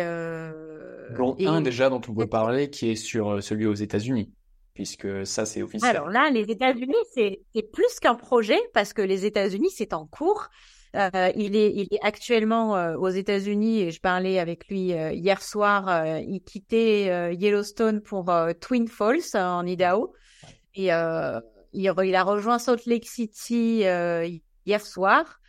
dont un déjà dont on peut parler, qui est sur celui aux États-Unis, puisque ça c'est officiel. Alors là, les États-Unis, c'est plus qu'un projet parce que les États-Unis, c'est en cours. Euh, il, est, il est actuellement euh, aux États-Unis et je parlais avec lui euh, hier soir. il quittait Yellowstone pour Twin Falls en Idaho et il, il, a rejoint Salt Lake City hier soir.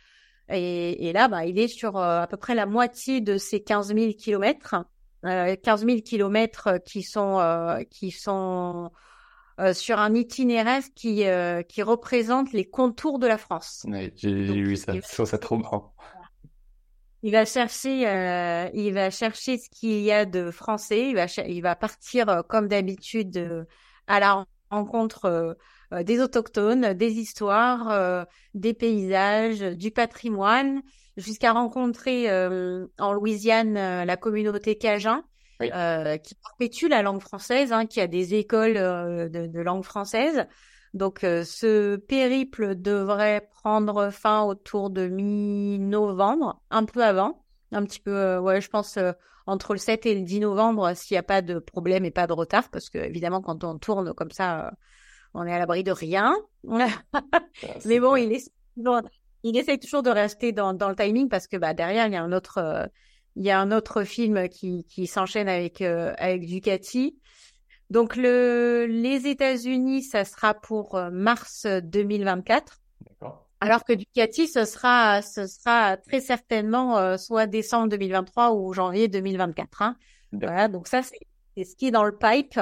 Et, et, là, bah, il est sur à peu près la moitié de ses 15 000 kilomètres. 15 000 kilomètres qui sont qui sont euh, sur un itinéraire qui, euh, qui représente les contours de la France. Oui, j'ai ça, je trouve ça trop marrant. Il va chercher, euh, il va chercher ce qu'il y a de français. Il va, il va partir comme d'habitude à la rencontre des autochtones, des histoires, des paysages, du patrimoine, jusqu'à rencontrer en Louisiane la communauté Cajun euh, qui perpétue la langue française, hein, qui a des écoles euh, de, de, langue française. Donc, euh, ce périple devrait prendre fin autour de mi-novembre, un peu avant, un petit peu, ouais, je pense entre le 7 et le 10 novembre, s'il n'y a pas de problème et pas de retard, parce que évidemment, quand on tourne comme ça, on est à l'abri de rien. Mais bon, il est il essaye toujours de rester dans, dans le timing parce que bah, derrière, il y a un autre, euh, il y a un autre film qui, qui s'enchaîne avec, euh, avec Ducati. Donc, le, les États-Unis, ça sera pour euh, mars 2024. Alors que Ducati, ce sera, ce sera très certainement soit décembre 2023 ou janvier 2024. Hein. Voilà, donc ça, c'est ce qui est dans le pipe,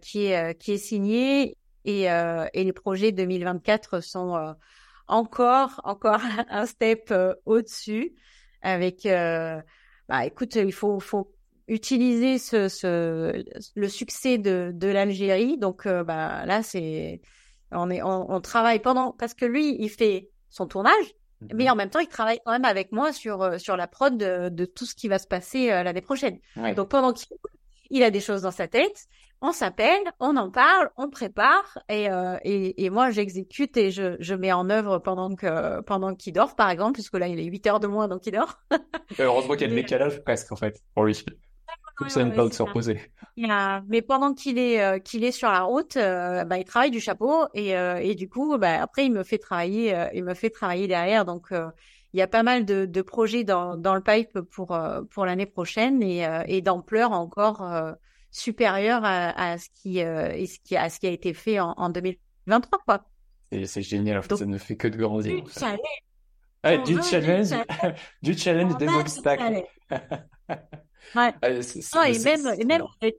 qui, est, qui est signé. Et, et les projets 2024 sont encore, encore un step euh, au-dessus avec, euh, bah, écoute, il faut, faut utiliser ce, ce, le succès de, de l'Algérie. Donc, euh, bah, là, c'est, on est, on, on, travaille pendant, parce que lui, il fait son tournage, mais mhm. en même temps, il travaille quand même avec moi sur, sur la prod de, de tout ce qui va se passer l'année prochaine. Donc, pendant qu'il il a des choses dans sa tête, on s'appelle, on en parle, on prépare et, euh, et, et, moi j'exécute et je, je mets en œuvre pendant que pendant qu'il dort par exemple puisque là il est 8 heures de moins donc il dort. Heureusement qu'il y a le décalage presque en fait pour lui. Comme ça, il pas de se reposer. Mais pendant qu'il est euh, qu'il est sur la route, euh, bah, il travaille du chapeau et, et du coup, bah, après il me fait travailler, il me fait travailler derrière. Donc il y a pas mal de, de projets dans, dans le pipe pour pour l'année prochaine et, et d'ampleur encore supérieur à, à ce qui, euh, ce qui, à ce qui a été fait en, en 2023, quoi. C'est génial, en fait, ça ne fait que de grandir. Du challenge. Ah, du, challenge, du challenge, des obstacles. ouais. et même, et même avec,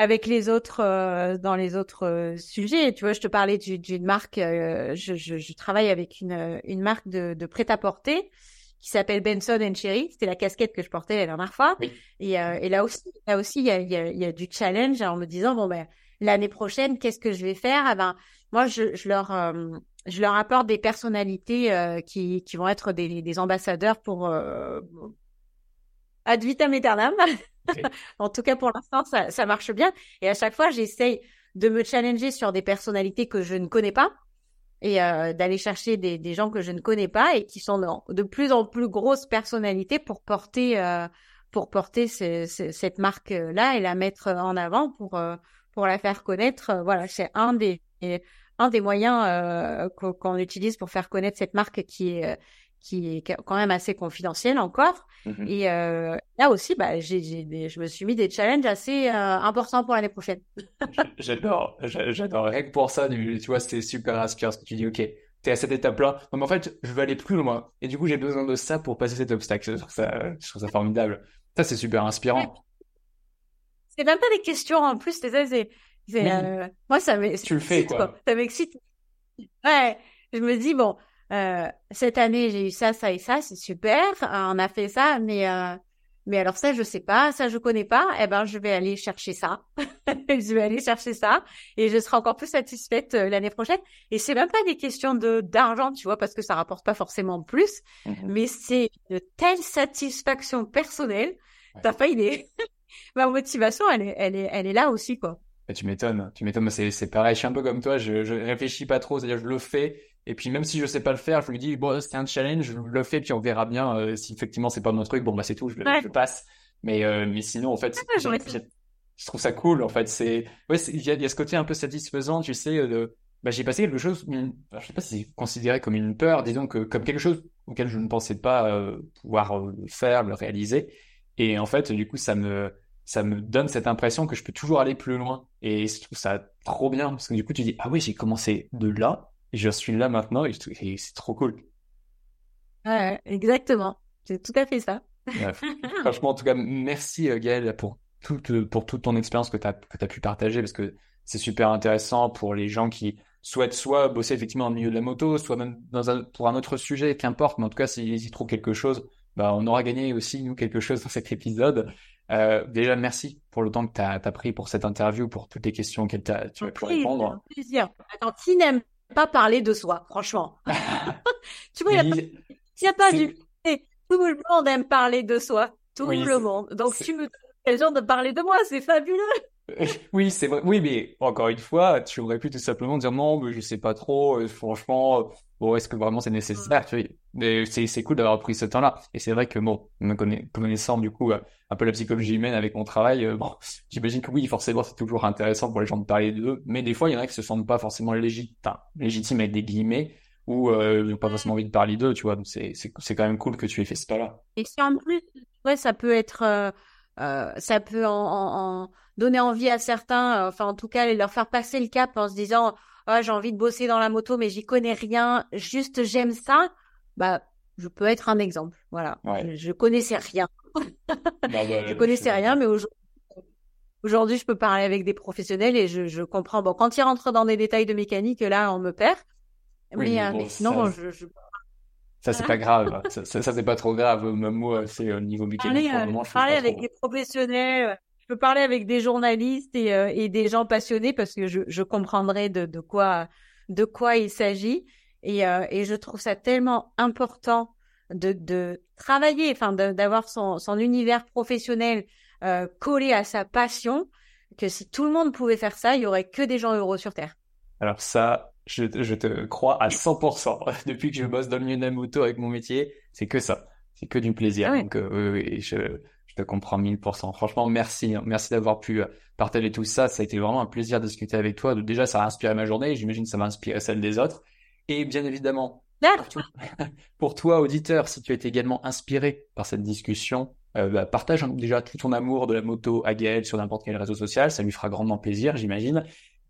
avec les autres, euh, dans les autres euh, sujets, tu vois, je te parlais d'une marque, euh, je, je, je, travaille avec une, une marque de, de prêt-à-porter qui s'appelle Benson and Cherry. C'était la casquette que je portais la dernière fois. Et, euh, et, là aussi, là aussi, il y a, y, a, y a, du challenge en me disant bon ben l'année prochaine, qu'est-ce que je vais faire? Ah ben moi, je, je leur euh, je leur apporte des personnalités euh, qui, qui vont être des, des ambassadeurs pour euh, ad vitam aeternam. en tout cas, pour l'instant, ça, ça marche bien. Et à chaque fois, j'essaye de me challenger sur des personnalités que je ne connais pas et euh, d'aller chercher des, des, gens que je ne connais pas et qui sont de, plus en plus grosses personnalités pour porter euh, pour porter cette marque là et la mettre en avant pour euh, pour la faire connaître. Voilà c'est un des un des moyens euh, qu'on utilise pour faire connaître cette marque qui est qui est quand même assez confidentielle encore. Mmh et euh, là aussi, bah, j'ai, j'ai je me suis mis des challenges assez euh, importants pour l'année prochaine. j'adore, j'adore. Rien que pour ça, tu vois, c'était super inspirant. Tu dis, ok, t'es à cette étape-là. Non, mais en fait, je veux aller plus loin. Et du coup, j'ai besoin de ça pour passer cet obstacle. Je trouve ça, je trouve ça formidable. Ça, c'est super inspirant. C'est même pas des questions en plus. C'est, c'est, c'est euh, moi, ça m'excite. Tu le fais, quoi. quoi? Ça m'excite. Ouais. Je me dis, bon, euh, cette année j'ai eu ça, ça et ça, c'est super, on a fait ça, mais euh, mais alors ça je sais pas, ça je connais pas, eh ben je vais aller chercher ça, je vais aller chercher ça et je serai encore plus satisfaite euh, l'année prochaine. Et c'est même pas des questions de d'argent, tu vois, parce que ça rapporte pas forcément plus, mmh mais c'est de telle satisfaction personnelle. T'as pas idée. Ma motivation, elle est, elle est, elle est là aussi, quoi. tu m'étonnes, tu m'étonnes. C'est, c'est pareil. Je suis un peu comme toi. Je, je réfléchis pas trop. C'est-à-dire, je le fais et puis même si je sais pas le faire, je lui dis bon c'est un challenge, je le fais puis on verra bien euh, si effectivement c'est pas mon truc. Bon bah c'est tout, je, je passe. Mais euh, mais sinon en fait, je trouve ça cool en fait. C'est ouais, il y a, y a ce côté un peu satisfaisant, tu sais. De... Bah j'ai passé quelque chose, je sais pas si c'est considéré comme une peur, disons que comme quelque chose auquel je ne pensais pas euh, pouvoir le faire, le réaliser. Et en fait du coup ça me ça me donne cette impression que je peux toujours aller plus loin. Et je trouve ça trop bien parce que du coup tu dis ah oui j'ai commencé de là je suis là maintenant et, c'est trop cool. Ouais, exactement. C'est tout à fait ça. franchement, en tout cas, merci euh, Gaël pour toute, pour toute ton expérience que tu as, que as pu partager parce que c'est super intéressant pour les gens qui souhaitent soit bosser effectivement dans le milieu de la moto, soit même dans un, pour un autre sujet, qu'importe. Mais en tout cas, s'ils y trouvent quelque chose, bah, on aura gagné aussi, nous, quelque chose dans cet épisode. Euh, déjà, merci pour le temps que tu as, pris pour cette interview, pour toutes les questions que tu as pu répondre. plaisir. Attends, qui n'aime pas parler de soi, franchement. tu vois, il n'y a, pas du... Tout le monde aime parler de soi. tout le monde. Donc tu me donnes l'occasion de parler de moi, c'est fabuleux. Oui, c'est vrai. Oui, mais encore une fois, tu aurais pu tout simplement dire non, mais je sais pas trop. franchement, bon, est-ce que vraiment c'est nécessaire tu Mais c'est cool d'avoir pris ce temps-là. Et c'est vrai que bon, me connaissant du coup un peu la psychologie humaine avec mon travail, j'imagine que oui, forcément, c'est toujours intéressant pour les gens de parler d'eux. Mais des fois, il y en a qui se sentent pas forcément légitimes, légitimes avec des guillemets ou euh, pas forcément envie de parler d'eux, tu vois. C'est quand même cool que tu aies fait ce pas-là. Et si en plus, ouais, ça peut être, euh, euh, ça peut en, donner envie à certains, euh, enfin en tout cas leur faire passer le cap en se disant, ah j'ai envie de bosser dans la moto, mais j'y connais rien, juste j'aime ça. Bah, je peux être un exemple. Voilà. Je, je, connaissais rien. bah, bah, je connaissais rien, mais aujourd'hui. Aujourd'hui, je peux parler avec des professionnels et je, je comprends. Bon, quand ils rentrent dans des détails de mécanique, là, on me perd. Oui, mais, sinon, ça, je, je... Ça, c'est pas grave. ça, ça, c'est pas trop grave. Même moi, c'est au niveau mécanique. Parler, moment, parler avec des professionnels. Peux parler avec des journalistes et, euh, et des gens passionnés parce que je, je comprendrai de, de quoi de quoi il s'agit. Et, euh, et je trouve ça tellement important de, de travailler, enfin d'avoir son, son univers professionnel euh, collé à sa passion, que si tout le monde pouvait faire ça, il y aurait que des gens heureux sur Terre. Alors ça, je, je, te crois à 100%. Depuis que je bosse dans le milieu de la moto avec mon métier, c'est que ça. C'est que du plaisir. Ah Donc, oui, je, te comprends 1000%. Franchement, merci. Hein. Merci d'avoir pu euh, partager tout ça. Ça a été vraiment un plaisir de discuter avec toi. Déjà, ça a inspiré ma journée. J'imagine que ça va inspirer celle des autres. Et bien évidemment, pour toi, pour toi, auditeur, si tu es également inspiré par cette discussion, euh, bah, partage déjà tout ton amour de la moto à Gaël sur n'importe quel réseau social. Ça lui fera grandement plaisir, j'imagine.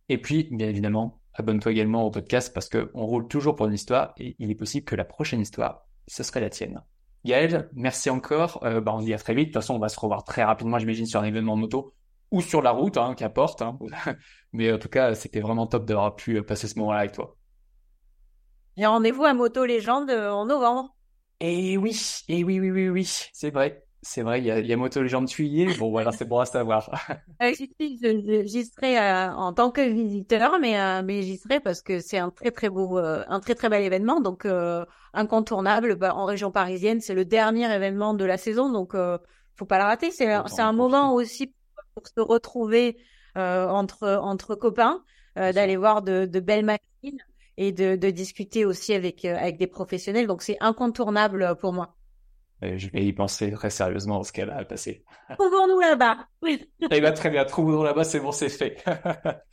Et puis, bien évidemment, abonne-toi également au podcast parce qu'on roule toujours pour une histoire et il est possible que la prochaine histoire, ce serait la tienne. Gaël, merci encore. Euh, bah, on se dit à très vite. De toute façon, on va se revoir très rapidement, j'imagine, sur un événement moto ou sur la route, hein, qu'importe. Hein. Mais en tout cas, c'était vraiment top d'avoir pu passer ce moment-là avec toi. Et rendez-vous à Moto Légende en novembre. Et oui, et oui, oui, oui, oui, c'est vrai. C'est vrai, il y a, il y a Moto Légende Tuillier. Bon, voilà, c'est bon à savoir. euh, j'y serai euh, en tant que visiteur, mais, euh, mais j'y serai parce que c'est un très, très beau, euh, un très, très bel événement. Donc, incontournable bah, en région parisienne. C'est le dernier événement de la saison. Donc, faut pas la rater. C'est, c'est un moment aussi pour se retrouver entre, entre copains, d'aller voir de, de belles machines et de, de discuter aussi avec, avec des professionnels. Donc, c'est incontournable pour moi je vais y penser très sérieusement dans ce qu'elle a passé. Trouvons-nous là-bas. Oui. Eh bien, très bien. Trouvons-nous là-bas, c'est bon, c'est fait.